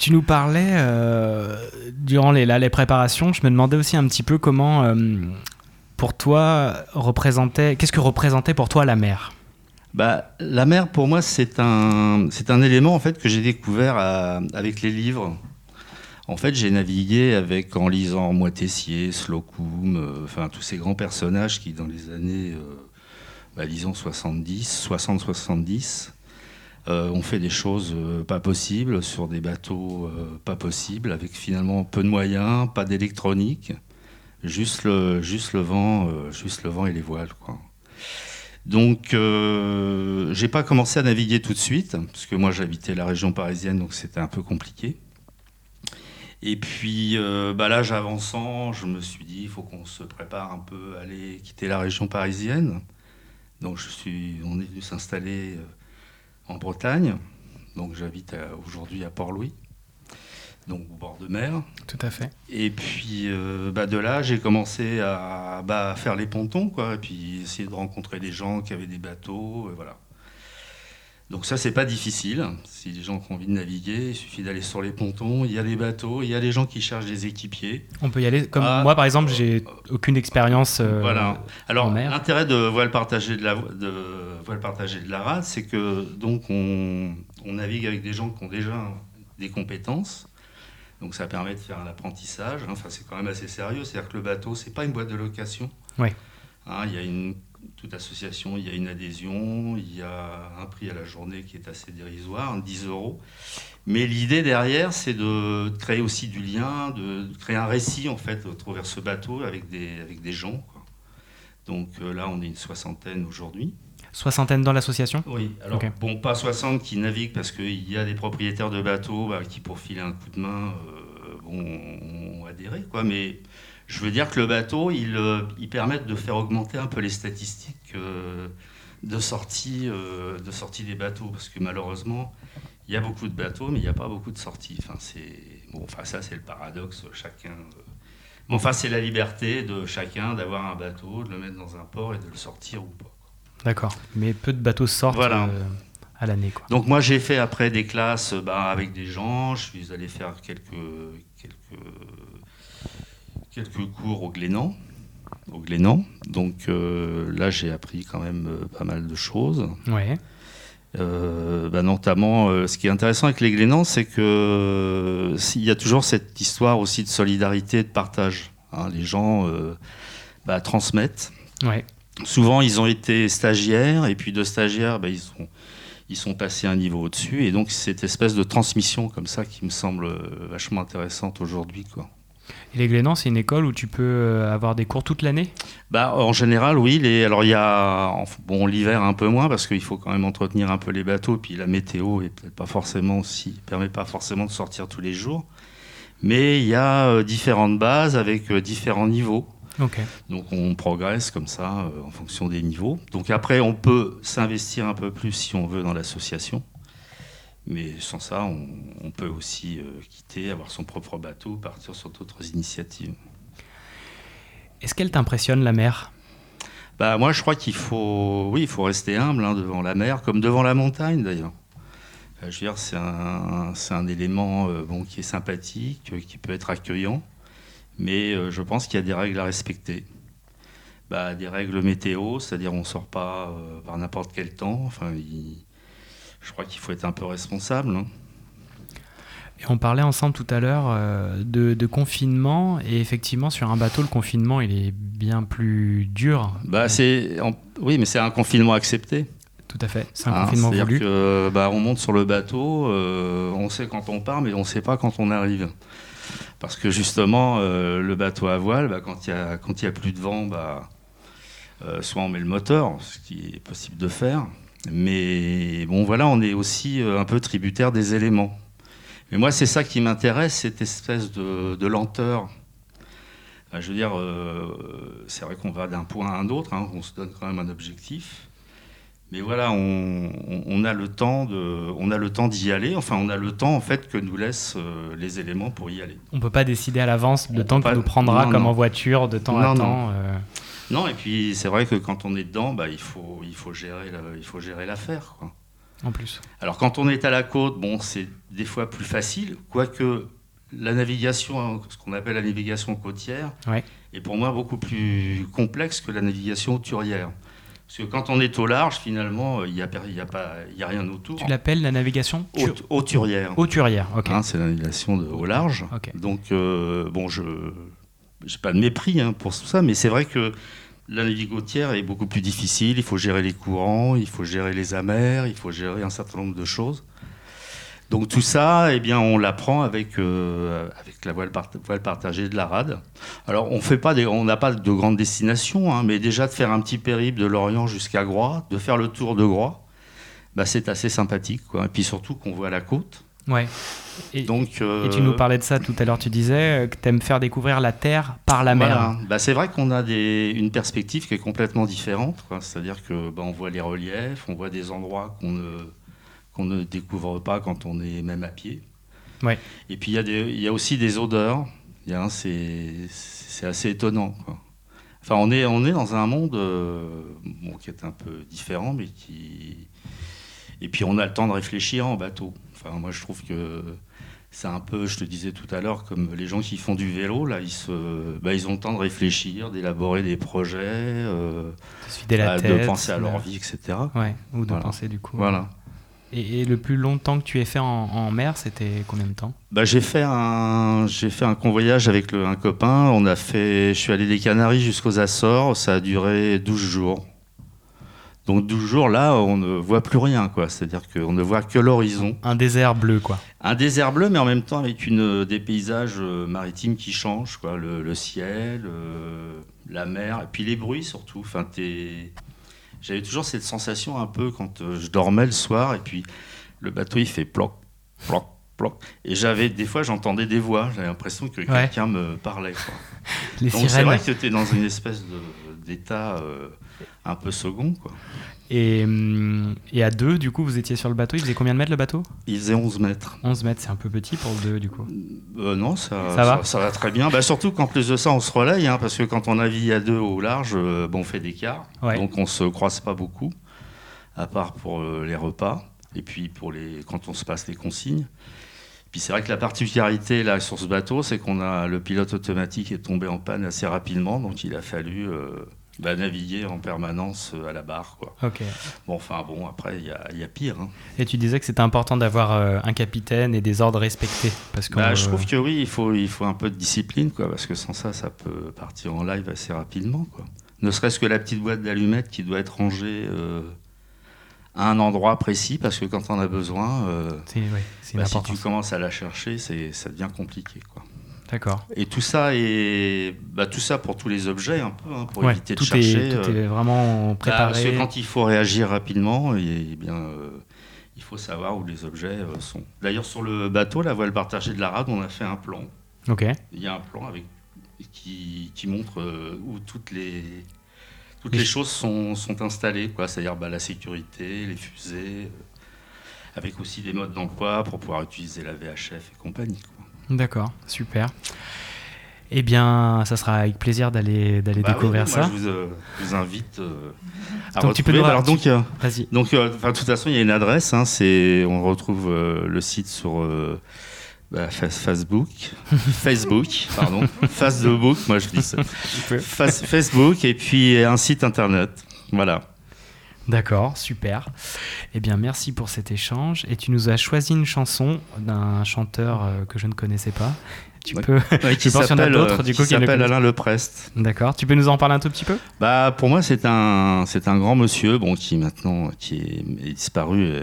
Tu nous parlais, euh, durant les, préparations, je me demandais aussi un petit peu comment, euh, pour toi, représentait, qu'est-ce que représentait pour toi la mer? Bah, la mer, pour moi, c'est un, c'est un élément en fait que j'ai découvert avec les livres. En fait, j'ai navigué avec en lisant Moitessier, Slocum, euh, enfin tous ces grands personnages qui, dans les années, bah, disons 70, 60-70, euh, ont fait des choses euh, pas possibles sur des bateaux euh, pas possibles, avec finalement peu de moyens, pas d'électronique, juste le, juste le vent, juste le vent et les voiles, quoi. Donc, j'ai pas commencé à naviguer tout de suite, parce que moi j'habitais la région parisienne, donc c'était un peu compliqué. Et puis, bah, l'âge avançant, je me suis dit, il faut qu'on se prépare un peu à aller quitter la région parisienne. Donc, je suis, on est venu s'installer en Bretagne. Donc, j'habite à- aujourd'hui à Port-Louis, donc au bord de mer. Tout à fait. Et puis euh, bah, de là, j'ai commencé à bah, faire les pontons, quoi, et puis essayer de rencontrer des gens qui avaient des bateaux, et voilà. Donc ça, c'est pas difficile. Si les gens ont envie de naviguer, il suffit d'aller sur les pontons. Il y a des bateaux, il y a des gens qui cherchent des équipiers. On peut y aller. Comme Ah. moi, par exemple, j'ai aucune expérience euh, Voilà. Alors, l'intérêt de voile partagée de la, de voile partagée de la rade, c'est que donc on, on navigue avec des gens qui ont déjà des compétences. Donc, ça permet de faire un apprentissage. Enfin, c'est quand même assez sérieux. C'est-à-dire que le bateau, c'est pas une boîte de location. Ouais. Hein, il y a une toute association, il y a une adhésion, il y a un prix à la journée qui est assez dérisoire, 10 euros. Mais l'idée derrière, c'est de créer aussi du lien, de créer un récit en fait au travers ce bateau avec des, avec des gens. quoi. Donc euh, là, on est une soixantaine aujourd'hui. Soixantaine dans l'association? Oui, alors bon, pas 60 qui naviguent parce qu'il y a des propriétaires de bateaux bah, qui, pour filer un coup de main, euh, bon, ont adhéré, quoi. Mais je veux dire que le bateau, il, euh, il permet de faire augmenter un peu les statistiques euh, de, sortie, euh, de sortie des bateaux, parce que malheureusement, il y a beaucoup de bateaux, mais il n'y a pas beaucoup de sorties. Enfin, c'est bon, enfin ça, c'est le paradoxe. Chacun. Bon, enfin, c'est la liberté de chacun d'avoir un bateau, de le mettre dans un port et de le sortir ou pas. D'accord. Mais peu de bateaux sortent Voilà. euh, à l'année. quoi. Donc moi j'ai fait après des classes bah, avec des gens, je suis allé faire quelques, quelques, quelques cours au Glénan. Au Glénan. Donc euh, là j'ai appris quand même euh, pas mal de choses. Ouais. Euh, bah, notamment, euh, ce qui est intéressant avec les Glénans, c'est que euh, s'il y a toujours cette histoire aussi de solidarité et de partage. hein. les gens bah, transmettent. Ouais. Souvent, ils ont été stagiaires, et puis de stagiaires, bah, ils, sont, ils sont passés un niveau au-dessus. Et donc, cette espèce de transmission comme ça qui me semble vachement intéressante aujourd'hui. quoi. Et les Glénans, c'est une école où tu peux euh, avoir des cours toute l'année? Bah, en général, oui. Les, alors, il y a bon, l'hiver un peu moins parce qu'il faut quand même entretenir un peu les bateaux. Puis la météo est peut-être pas forcément aussi, permet pas forcément de sortir tous les jours. Mais il y a euh, différentes bases avec euh, différents niveaux. Donc on progresse comme ça en fonction des niveaux. Donc après, on peut s'investir un peu plus si on veut dans l'association. Mais sans ça, on, on peut aussi euh, quitter, avoir son propre bateau, partir sur d'autres initiatives. Est-ce qu'elle t'impressionne, la mer? Bah, moi, je crois qu'il faut, oui, il faut rester humble hein, devant la mer, comme devant la montagne d'ailleurs. Euh, je veux dire, c'est un, c'est un élément euh, bon, qui est sympathique, qui peut être accueillant. Mais je pense qu'il y a des règles à respecter. Bah, des règles météo, c'est-à-dire on ne sort pas par n'importe quel temps. Enfin, il- je crois qu'il faut être un peu responsable. hein. Et on parlait ensemble tout à l'heure euh, de, de confinement, et effectivement, sur un bateau, le confinement, il est bien plus dur. Bah, c'est, en- oui, mais c'est un confinement accepté. Tout à fait, c'est un Hein, confinement voulu. que, bah, on monte sur le bateau, euh, on sait quand on part, mais on ne sait pas quand on arrive. Parce que justement, euh, le bateau à voile, bah, quand il n'y a, quand il y a plus de vent, bah, euh, soit on met le moteur, ce qui est possible de faire. Mais bon, voilà, on est aussi euh, un peu tributaire des éléments. Mais moi, c'est ça qui m'intéresse, cette espèce de, de lenteur. Je veux dire, euh, c'est vrai qu'on va d'un point à un autre, hein, on se donne quand même un objectif. Mais voilà, on, a le temps de, on a le temps d'y aller. Enfin, on a le temps en fait que nous laissent euh, les éléments pour y aller. On peut pas décider à l'avance le On temps que pas- nous prendra, non, comme non. en voiture, de temps à Non, non. temps. euh, Non, et puis c'est vrai que quand on est dedans, bah, il faut, il faut gérer, il faut gérer l'affaire. quoi. en plus. Alors quand on est à la côte, bon, c'est des fois plus facile, quoique la navigation, ce qu'on appelle la navigation côtière, Ouais. est pour moi beaucoup plus complexe que la navigation hauturière. Parce que quand on est au large, finalement, il n'y a, y a, pas- il y a rien autour. Tu l'appelles la navigation hauturière. Hauturière, ok. Hein, c'est la navigation de- au large. Donc, euh, bon, je n'ai pas de mépris hein, pour tout ça, mais c'est vrai que la navigation côtière est beaucoup plus difficile. Il faut gérer les courants, il faut gérer les amers, il faut gérer un certain nombre de choses. Donc tout ça, eh bien, on l'apprend avec, euh, la voile, part- voile partagée de la rade. Alors on n'a pas de grandes destinations, hein, mais déjà de faire un petit périple de Lorient jusqu'à Groix, de faire le tour de Groix, bah, c'est assez sympathique. Et puis surtout qu'on voit la côte. Ouais. Et, Donc, euh, et tu nous parlais de ça tout à l'heure, tu disais euh, que tu aimes faire découvrir la Terre par la mer. Bah, c'est vrai qu'on a des, une perspective qui est complètement différente. C'est-à-dire que bah, on voit les reliefs, on voit des endroits qu'on ne, qu'on ne découvre pas quand on est même à pied. Ouais. Et puis il y, a y aussi des odeurs. C'est c'est assez étonnant. quoi. Enfin, on est, on est dans un monde euh, bon, qui est un peu différent, mais qui. Et puis on a le temps de réfléchir en bateau. Enfin, moi je trouve que c'est un peu, je te disais tout à l'heure, comme les gens qui font du vélo, là, ils, se, bah, ils ont le temps de réfléchir, d'élaborer des projets, euh, la bah, tête, de penser à leur euh, vie, etc. Ouais, ou de Voilà. penser du coup. Voilà. Et, et le plus longtemps que tu aies fait en, en mer, c'était combien de temps? Bah, j'ai fait un j'ai fait un convoyage avec le- un copain. On a fait, je suis allé des Canaries jusqu'aux Açores. Ça a duré 12 jours. Donc 12 jours là, on ne voit plus rien quoi. C'est-à-dire qu'on ne voit que l'horizon. Un désert bleu, quoi. Un désert bleu, mais en même temps avec une, des paysages euh, maritimes qui changent, quoi. Le, le ciel, euh, la mer, et puis les bruits surtout. Enfin, J'avais toujours cette sensation un peu quand euh, je dormais le soir, et puis le bateau il fait ploc, ploc, ploc. Et j'avais des fois j'entendais des voix, j'avais l'impression que Ouais. quelqu'un me parlait. quoi. Les Donc c'est vrai que tu es dans une espèce d'état euh, un peu second. Quoi. Et, hum, et à deux, du coup, vous étiez sur le bateau. Il faisait combien de mètres le bateau? Il faisait 11 mètres. 11 mètres, c'est un peu petit pour le deux, du coup. Euh, non, ça, Ça va? ça, va très bien. Bah, surtout qu'en plus de ça, on se relaye, hein, parce que quand on navigue à deux au large, euh, bon, on fait des quarts, Ouais. donc on se croise pas beaucoup, à part pour euh, les repas, et puis pour les, quand on se passe les consignes. Puis c'est vrai que la particularité là sur ce bateau, c'est qu'on a le pilote automatique est tombé en panne assez rapidement, donc il a fallu euh, bah, naviguer en permanence euh, à la barre. Quoi. Bon, enfin bon, après il y a, y a pire. hein. Et tu disais que c'était important d'avoir euh, un capitaine et des ordres respectés. Parce que Bah, je trouve que oui, il faut, il faut un peu de discipline, quoi, parce que sans ça, ça peut partir en live assez rapidement. Quoi. Ne serait-ce que la petite boîte d'allumettes qui doit être rangée euh, à un endroit précis, parce que quand on a besoin, euh, bah, si tu commences à la chercher, ça devient compliqué. Quoi. D'accord. Et tout ça, est, bah, tout ça pour tous les objets, un peu, hein, pour Ouais, éviter de chercher. est, tout euh, est vraiment bah, préparé. parce que quand il faut réagir rapidement, et, eh bien, euh, il faut savoir où les objets euh, sont. D'ailleurs, sur le bateau, la voile partagée de la rade, on a fait un plan. Ok. Il y a un plan avec, qui, qui montre euh, où toutes les, toutes Les les ch- choses sont, sont installées, quoi. C'est-à-dire bah, la sécurité, les fusées, euh, avec aussi des modes d'emploi pour pouvoir utiliser la VHF et compagnie. D'accord, super. Eh bien, ça sera avec plaisir d'aller d'aller Bah découvrir oui, ça. moi, je vous, euh, je vous invite euh, à Donc, tu peux nous- Alors, donc, tu- euh, Vas-y. donc, euh, de toute façon, il y a une adresse. hein, c'est, on retrouve euh, le site sur Bah, fa- Facebook, Facebook, pardon, Facebook, moi je dis ça. Fa- Facebook et puis un site internet. Voilà. D'accord, super. Eh bien, merci pour cet échange. Et tu nous as choisi une chanson d'un chanteur euh, que je ne connaissais pas. Tu Ouais. peux. Ouais, qui s'appelle, euh, du qui coup qui ne s'appelle connaissent- Alain Leprest. D'accord. Tu peux nous en parler un tout petit peu? Bah, pour moi, c'est un, c'est un grand monsieur, bon, qui maintenant, qui est, est disparu. euh,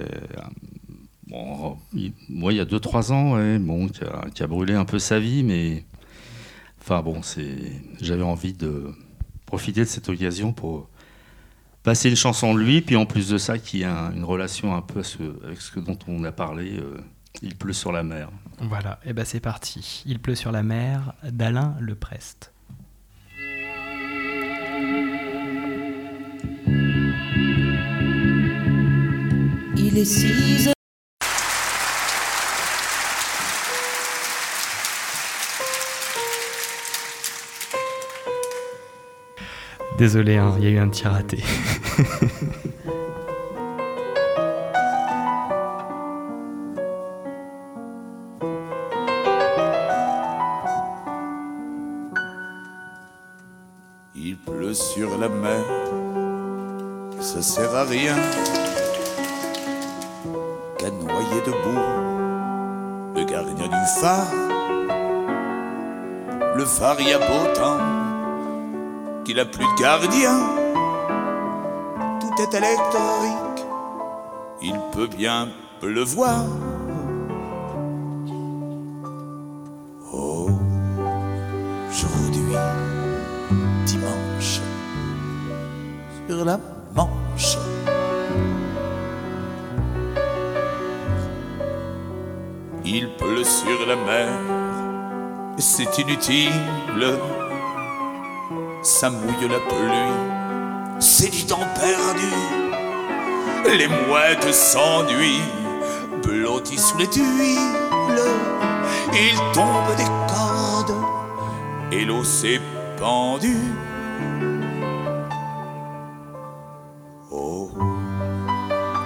bon, il, moi, il y a 2-3 ans, ouais, bon, qui a, qui a brûlé un peu sa vie, mais enfin bon, c'est, j'avais envie de profiter de cette occasion pour passer une chanson de lui, puis en plus de ça, qui a une relation un peu à ce- avec ce dont on a parlé. euh, il pleut sur la mer. Voilà, et ben c'est parti. Il pleut sur la mer d'Alain Leprest. Il est 6 Désolé, hein, il y a eu un petit raté. Il pleut sur la mer, ça sert à rien qu'à noyer debout le gardien du phare. Le phare y a beau temps qu'il a plus de gardien, tout est électrique, il peut bien pleuvoir. Aujourd'hui dimanche sur la Manche. Il pleut sur la mer, c'est inutile. Ça mouille la pluie, c'est du temps perdu. Les mouettes s'ennuient, blottis les tuiles. Il tombe des cordes, et l'eau s'est pendue. Oh,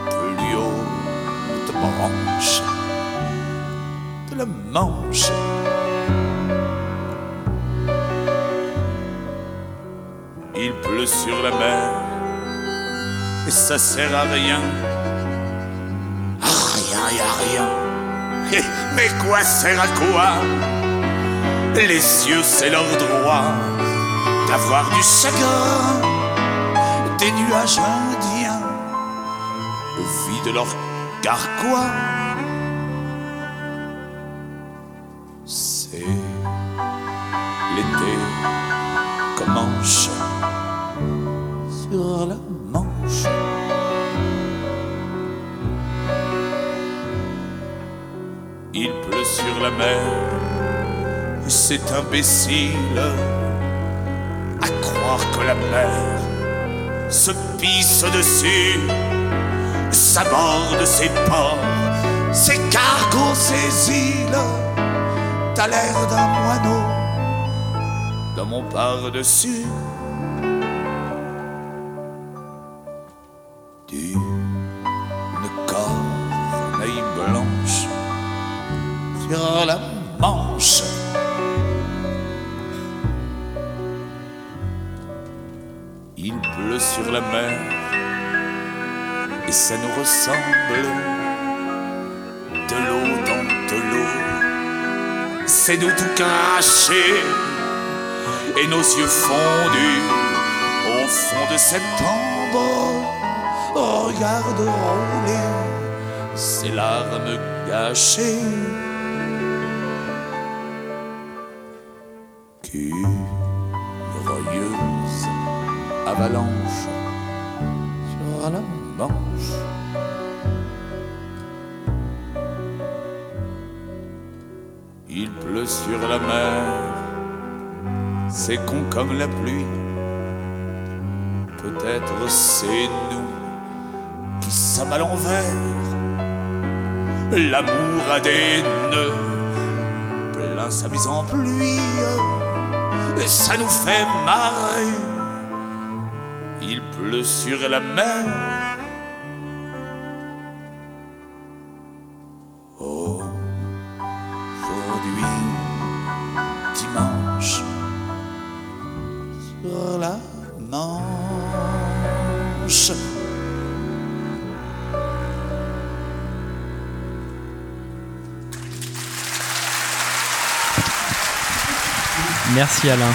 plus haute branche de la Manche. Et ça sert à rien. À rien et à rien. Eh, Mais quoi sert à quoi? Les cieux, c'est leur droit d'avoir du chagrin des nuages indiens vident leur carquois. Sur la mer, c'est imbécile à croire que la mer se pisse dessus, s'aborde ses ports, ses cargos, ses îles. T'as l'air d'un moineau dans mon par-dessus. Tout cracher et nos yeux fondus au fond de septembre. Regarde rouler ces larmes gâchées. Curieuse avalanche sur la manche. Pleut sur la mer, c'est con comme la pluie. Peut-être c'est nous qui sommes à l'envers. L'amour a des nœuds, plein sa mise en pluie. Et ça nous fait marrer. Il pleut sur la mer. Merci Alain.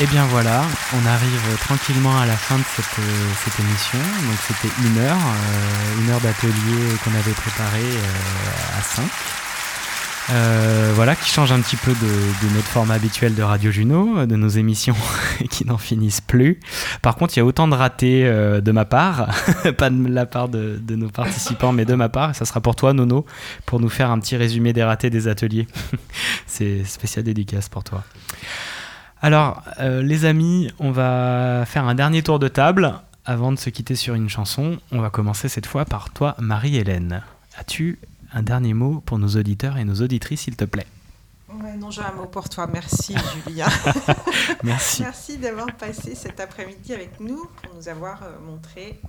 Et bien voilà, on arrive tranquillement à la fin de cette, euh, émission. Donc c'était une heure, euh, une heure d'atelier qu'on avait préparé euh, à 5. Euh, voilà, qui change un petit peu de, notre format habituel de Radio Juno, de nos émissions qui n'en finissent plus. Par contre, il y a autant de ratés euh, de ma part, pas de la part de, nos participants, mais de ma part. Ça sera pour toi, Nono, pour nous faire un petit résumé des ratés des ateliers. C'est spécial dédicace pour toi. Alors, euh, les amis, on va faire un dernier tour de table avant de se quitter sur une chanson. On va commencer cette fois par toi, Marie-Hélène. As-tu un dernier mot pour nos auditeurs et nos auditrices, s'il te plaît Ouais, non, j'ai un mot pour toi. Merci, Julien. Merci. Merci d'avoir passé cet après-midi avec nous pour nous avoir euh, montré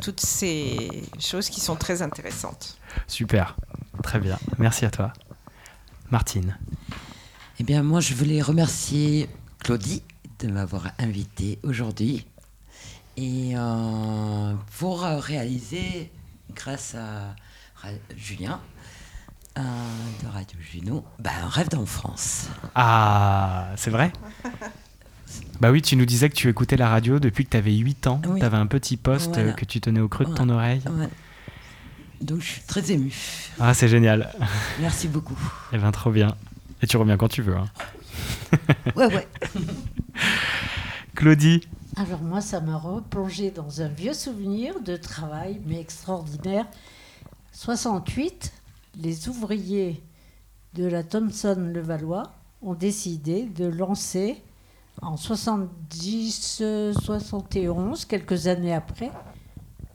toutes ces choses qui sont très intéressantes. Super, très bien. Merci à toi. Martine. Eh bien, moi, je voulais remercier Claudie de m'avoir invité aujourd'hui. Et euh, pour euh, réaliser, grâce à Julien euh, de Radio Juno, bah, un rêve d'enfance. Ah, c'est vrai? Bah oui, tu nous disais que tu écoutais la radio depuis que tu avais 8 ans. Oui. Tu avais un petit poste Voilà. que tu tenais au creux de ton oreille. Ouais. Donc, je suis très émue. Ah, c'est génial. Merci beaucoup. Eh bien, trop bien. Et tu reviens quand tu veux. hein. Ouais, ouais. Claudie. Alors moi, ça m'a replongé dans un vieux souvenir de travail, mais extraordinaire. 68, les ouvriers de la Thomson-Levallois ont décidé de lancer en 70-71, quelques années après,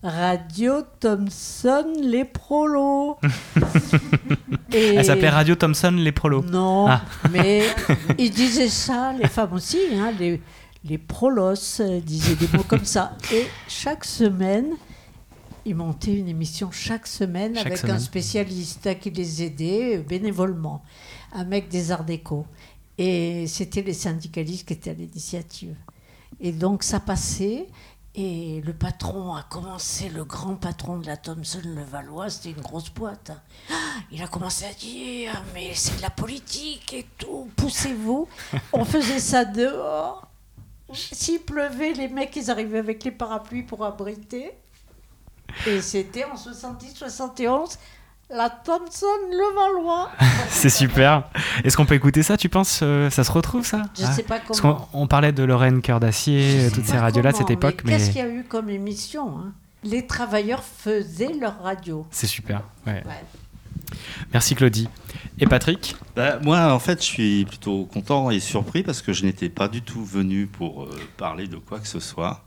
Radio Thomson les prolos. Et- Elle s'appelait Radio Thompson Les Prolos. Non, Ah. mais ils disaient ça, les femmes aussi, hein, les, les prolos euh, disaient des mots comme ça. Et chaque semaine, ils montaient une émission chaque semaine Chaque avec semaine. un spécialiste qui les aidait bénévolement, un mec des arts déco. Et c'était les syndicalistes qui étaient à l'initiative. Et donc ça passait. Et le patron a commencé, le grand patron de la Thomson Levallois, c'était une grosse boîte. hein. Il a commencé à dire Mais c'est de la politique et tout, poussez-vous. On faisait ça dehors. S'il pleuvait, les mecs, ils arrivaient avec les parapluies pour abriter. Et c'était en 70-71, la Thomson Levallois. C'est super. Est-ce qu'on peut écouter ça, tu penses euh, Ça se retrouve, ça? Je sais pas Parce comment. qu'on on parlait de Lorraine Cœur d'Acier, toutes ces radios-là de cette époque, mais, Qu'est-ce qu'il y a eu comme émission hein? Les travailleurs faisaient leur radio. c'est super. ouais. Ouais. Merci Claudie. Et Patrick? Bah, moi, en fait, je suis plutôt content et surpris parce que je n'étais pas du tout venu pour euh, parler de quoi que ce soit.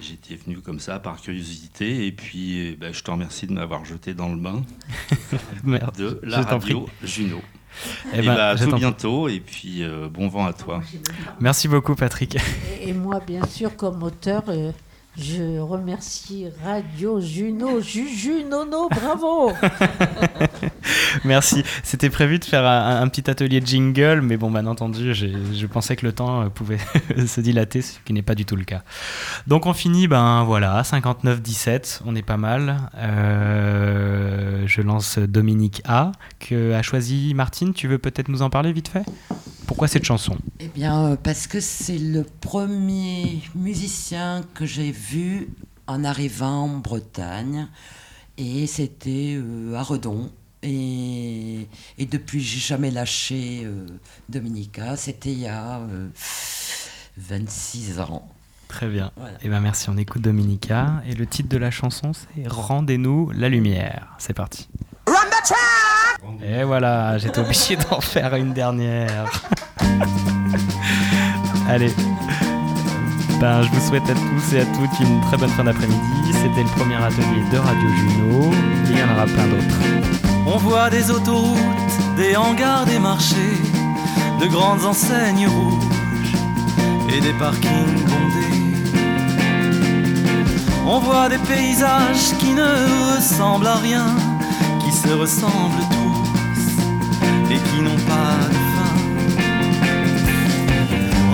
J'étais venu comme ça par curiosité et puis eh ben, je te remercie de m'avoir jeté dans le bain Merde, de la radio. Juno. Eh et ben, bah, à tout bientôt et puis euh, bon vent à toi. Merci beaucoup Patrick. Et, et moi, bien sûr, comme auteur, euh, je remercie Radio Juno, Juju, Nono, bravo Merci. C'était prévu de faire un, petit atelier jingle, mais bon, bien entendu, je pensais que le temps euh, pouvait se dilater, ce qui n'est pas du tout le cas. Donc on finit, ben voilà, 59-17, on est pas mal. Euh, je lance Dominique A, que a choisi Martine. Tu veux peut-être nous en parler vite fait? Pourquoi cette chanson? Eh bien, euh, parce que c'est le premier musicien que j'ai vu en arrivant en Bretagne. Et c'était euh, à Redon. Et, et depuis, j'ai jamais lâché euh, Dominica. C'était il y a euh, 26 ans. Très bien. Voilà. Et ben merci, on écoute Dominica. Et le titre de la chanson, c'est Rendez-nous la lumière. C'est parti. Run the track! Et voilà, j'étais obligé d'en faire une dernière. Allez. Ben, je vous souhaite à tous et à toutes une très bonne fin d'après-midi. C'était le premier atelier de Radio Juno. Il y en aura plein d'autres. On voit des autoroutes, des hangars, des marchés, de grandes enseignes rouges et des parkings bondés. On voit des paysages qui ne ressemblent à rien, qui se ressemblent tous et qui n'ont pas de.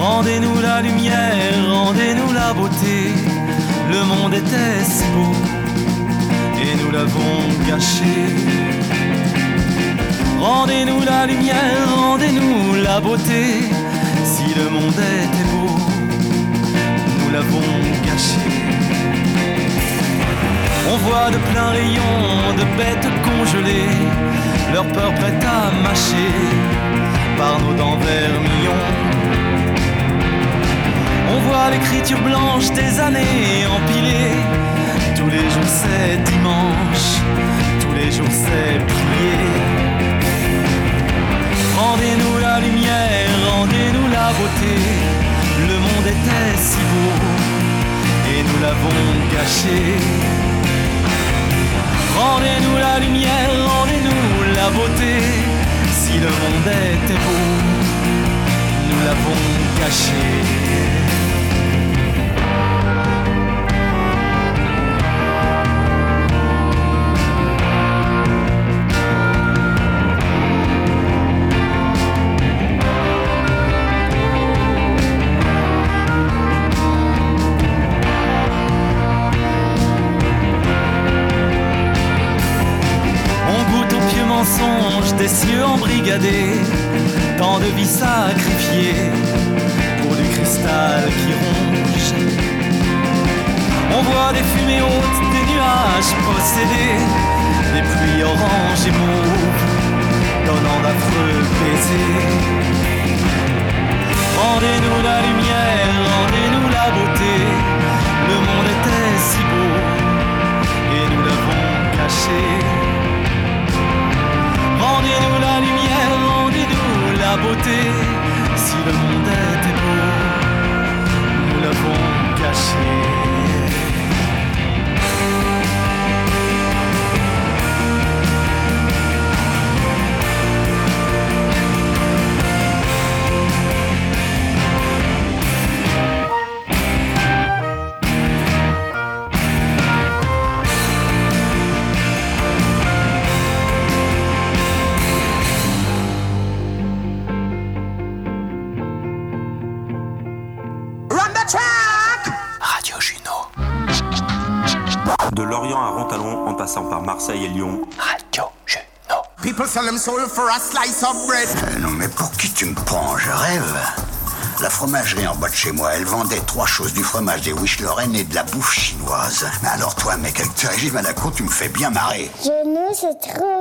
Rendez-nous la lumière, rendez-nous la beauté. Le monde était beau et nous l'avons gâché. Rendez-nous la lumière, rendez-nous la beauté. Si le monde était beau, nous l'avons gâché. On voit de pleins rayons de bêtes congelées, leur peur prête à mâcher par nos dents vermillons. On voit l'écriture blanche des années empilées. Tous les jours c'est dimanche, tous les jours c'est prier. Rendez-nous la lumière, rendez-nous la beauté. Le monde était si beau et nous l'avons gâché. Rendez-nous la lumière, rendez-nous la beauté. Si le monde était beau, nous l'avons gâché. Mensonges des cieux embrigadés, soul for a slice of bread. Euh, non mais pour qui tu me prends? Je rêve. La fromagerie en bas de chez moi, elle vendait trois choses, du fromage des Wish Lorraine et de la bouffe chinoise. Mais alors toi, mec, avec ce régime à la con, tu me fais bien marrer. Je ne sais trop.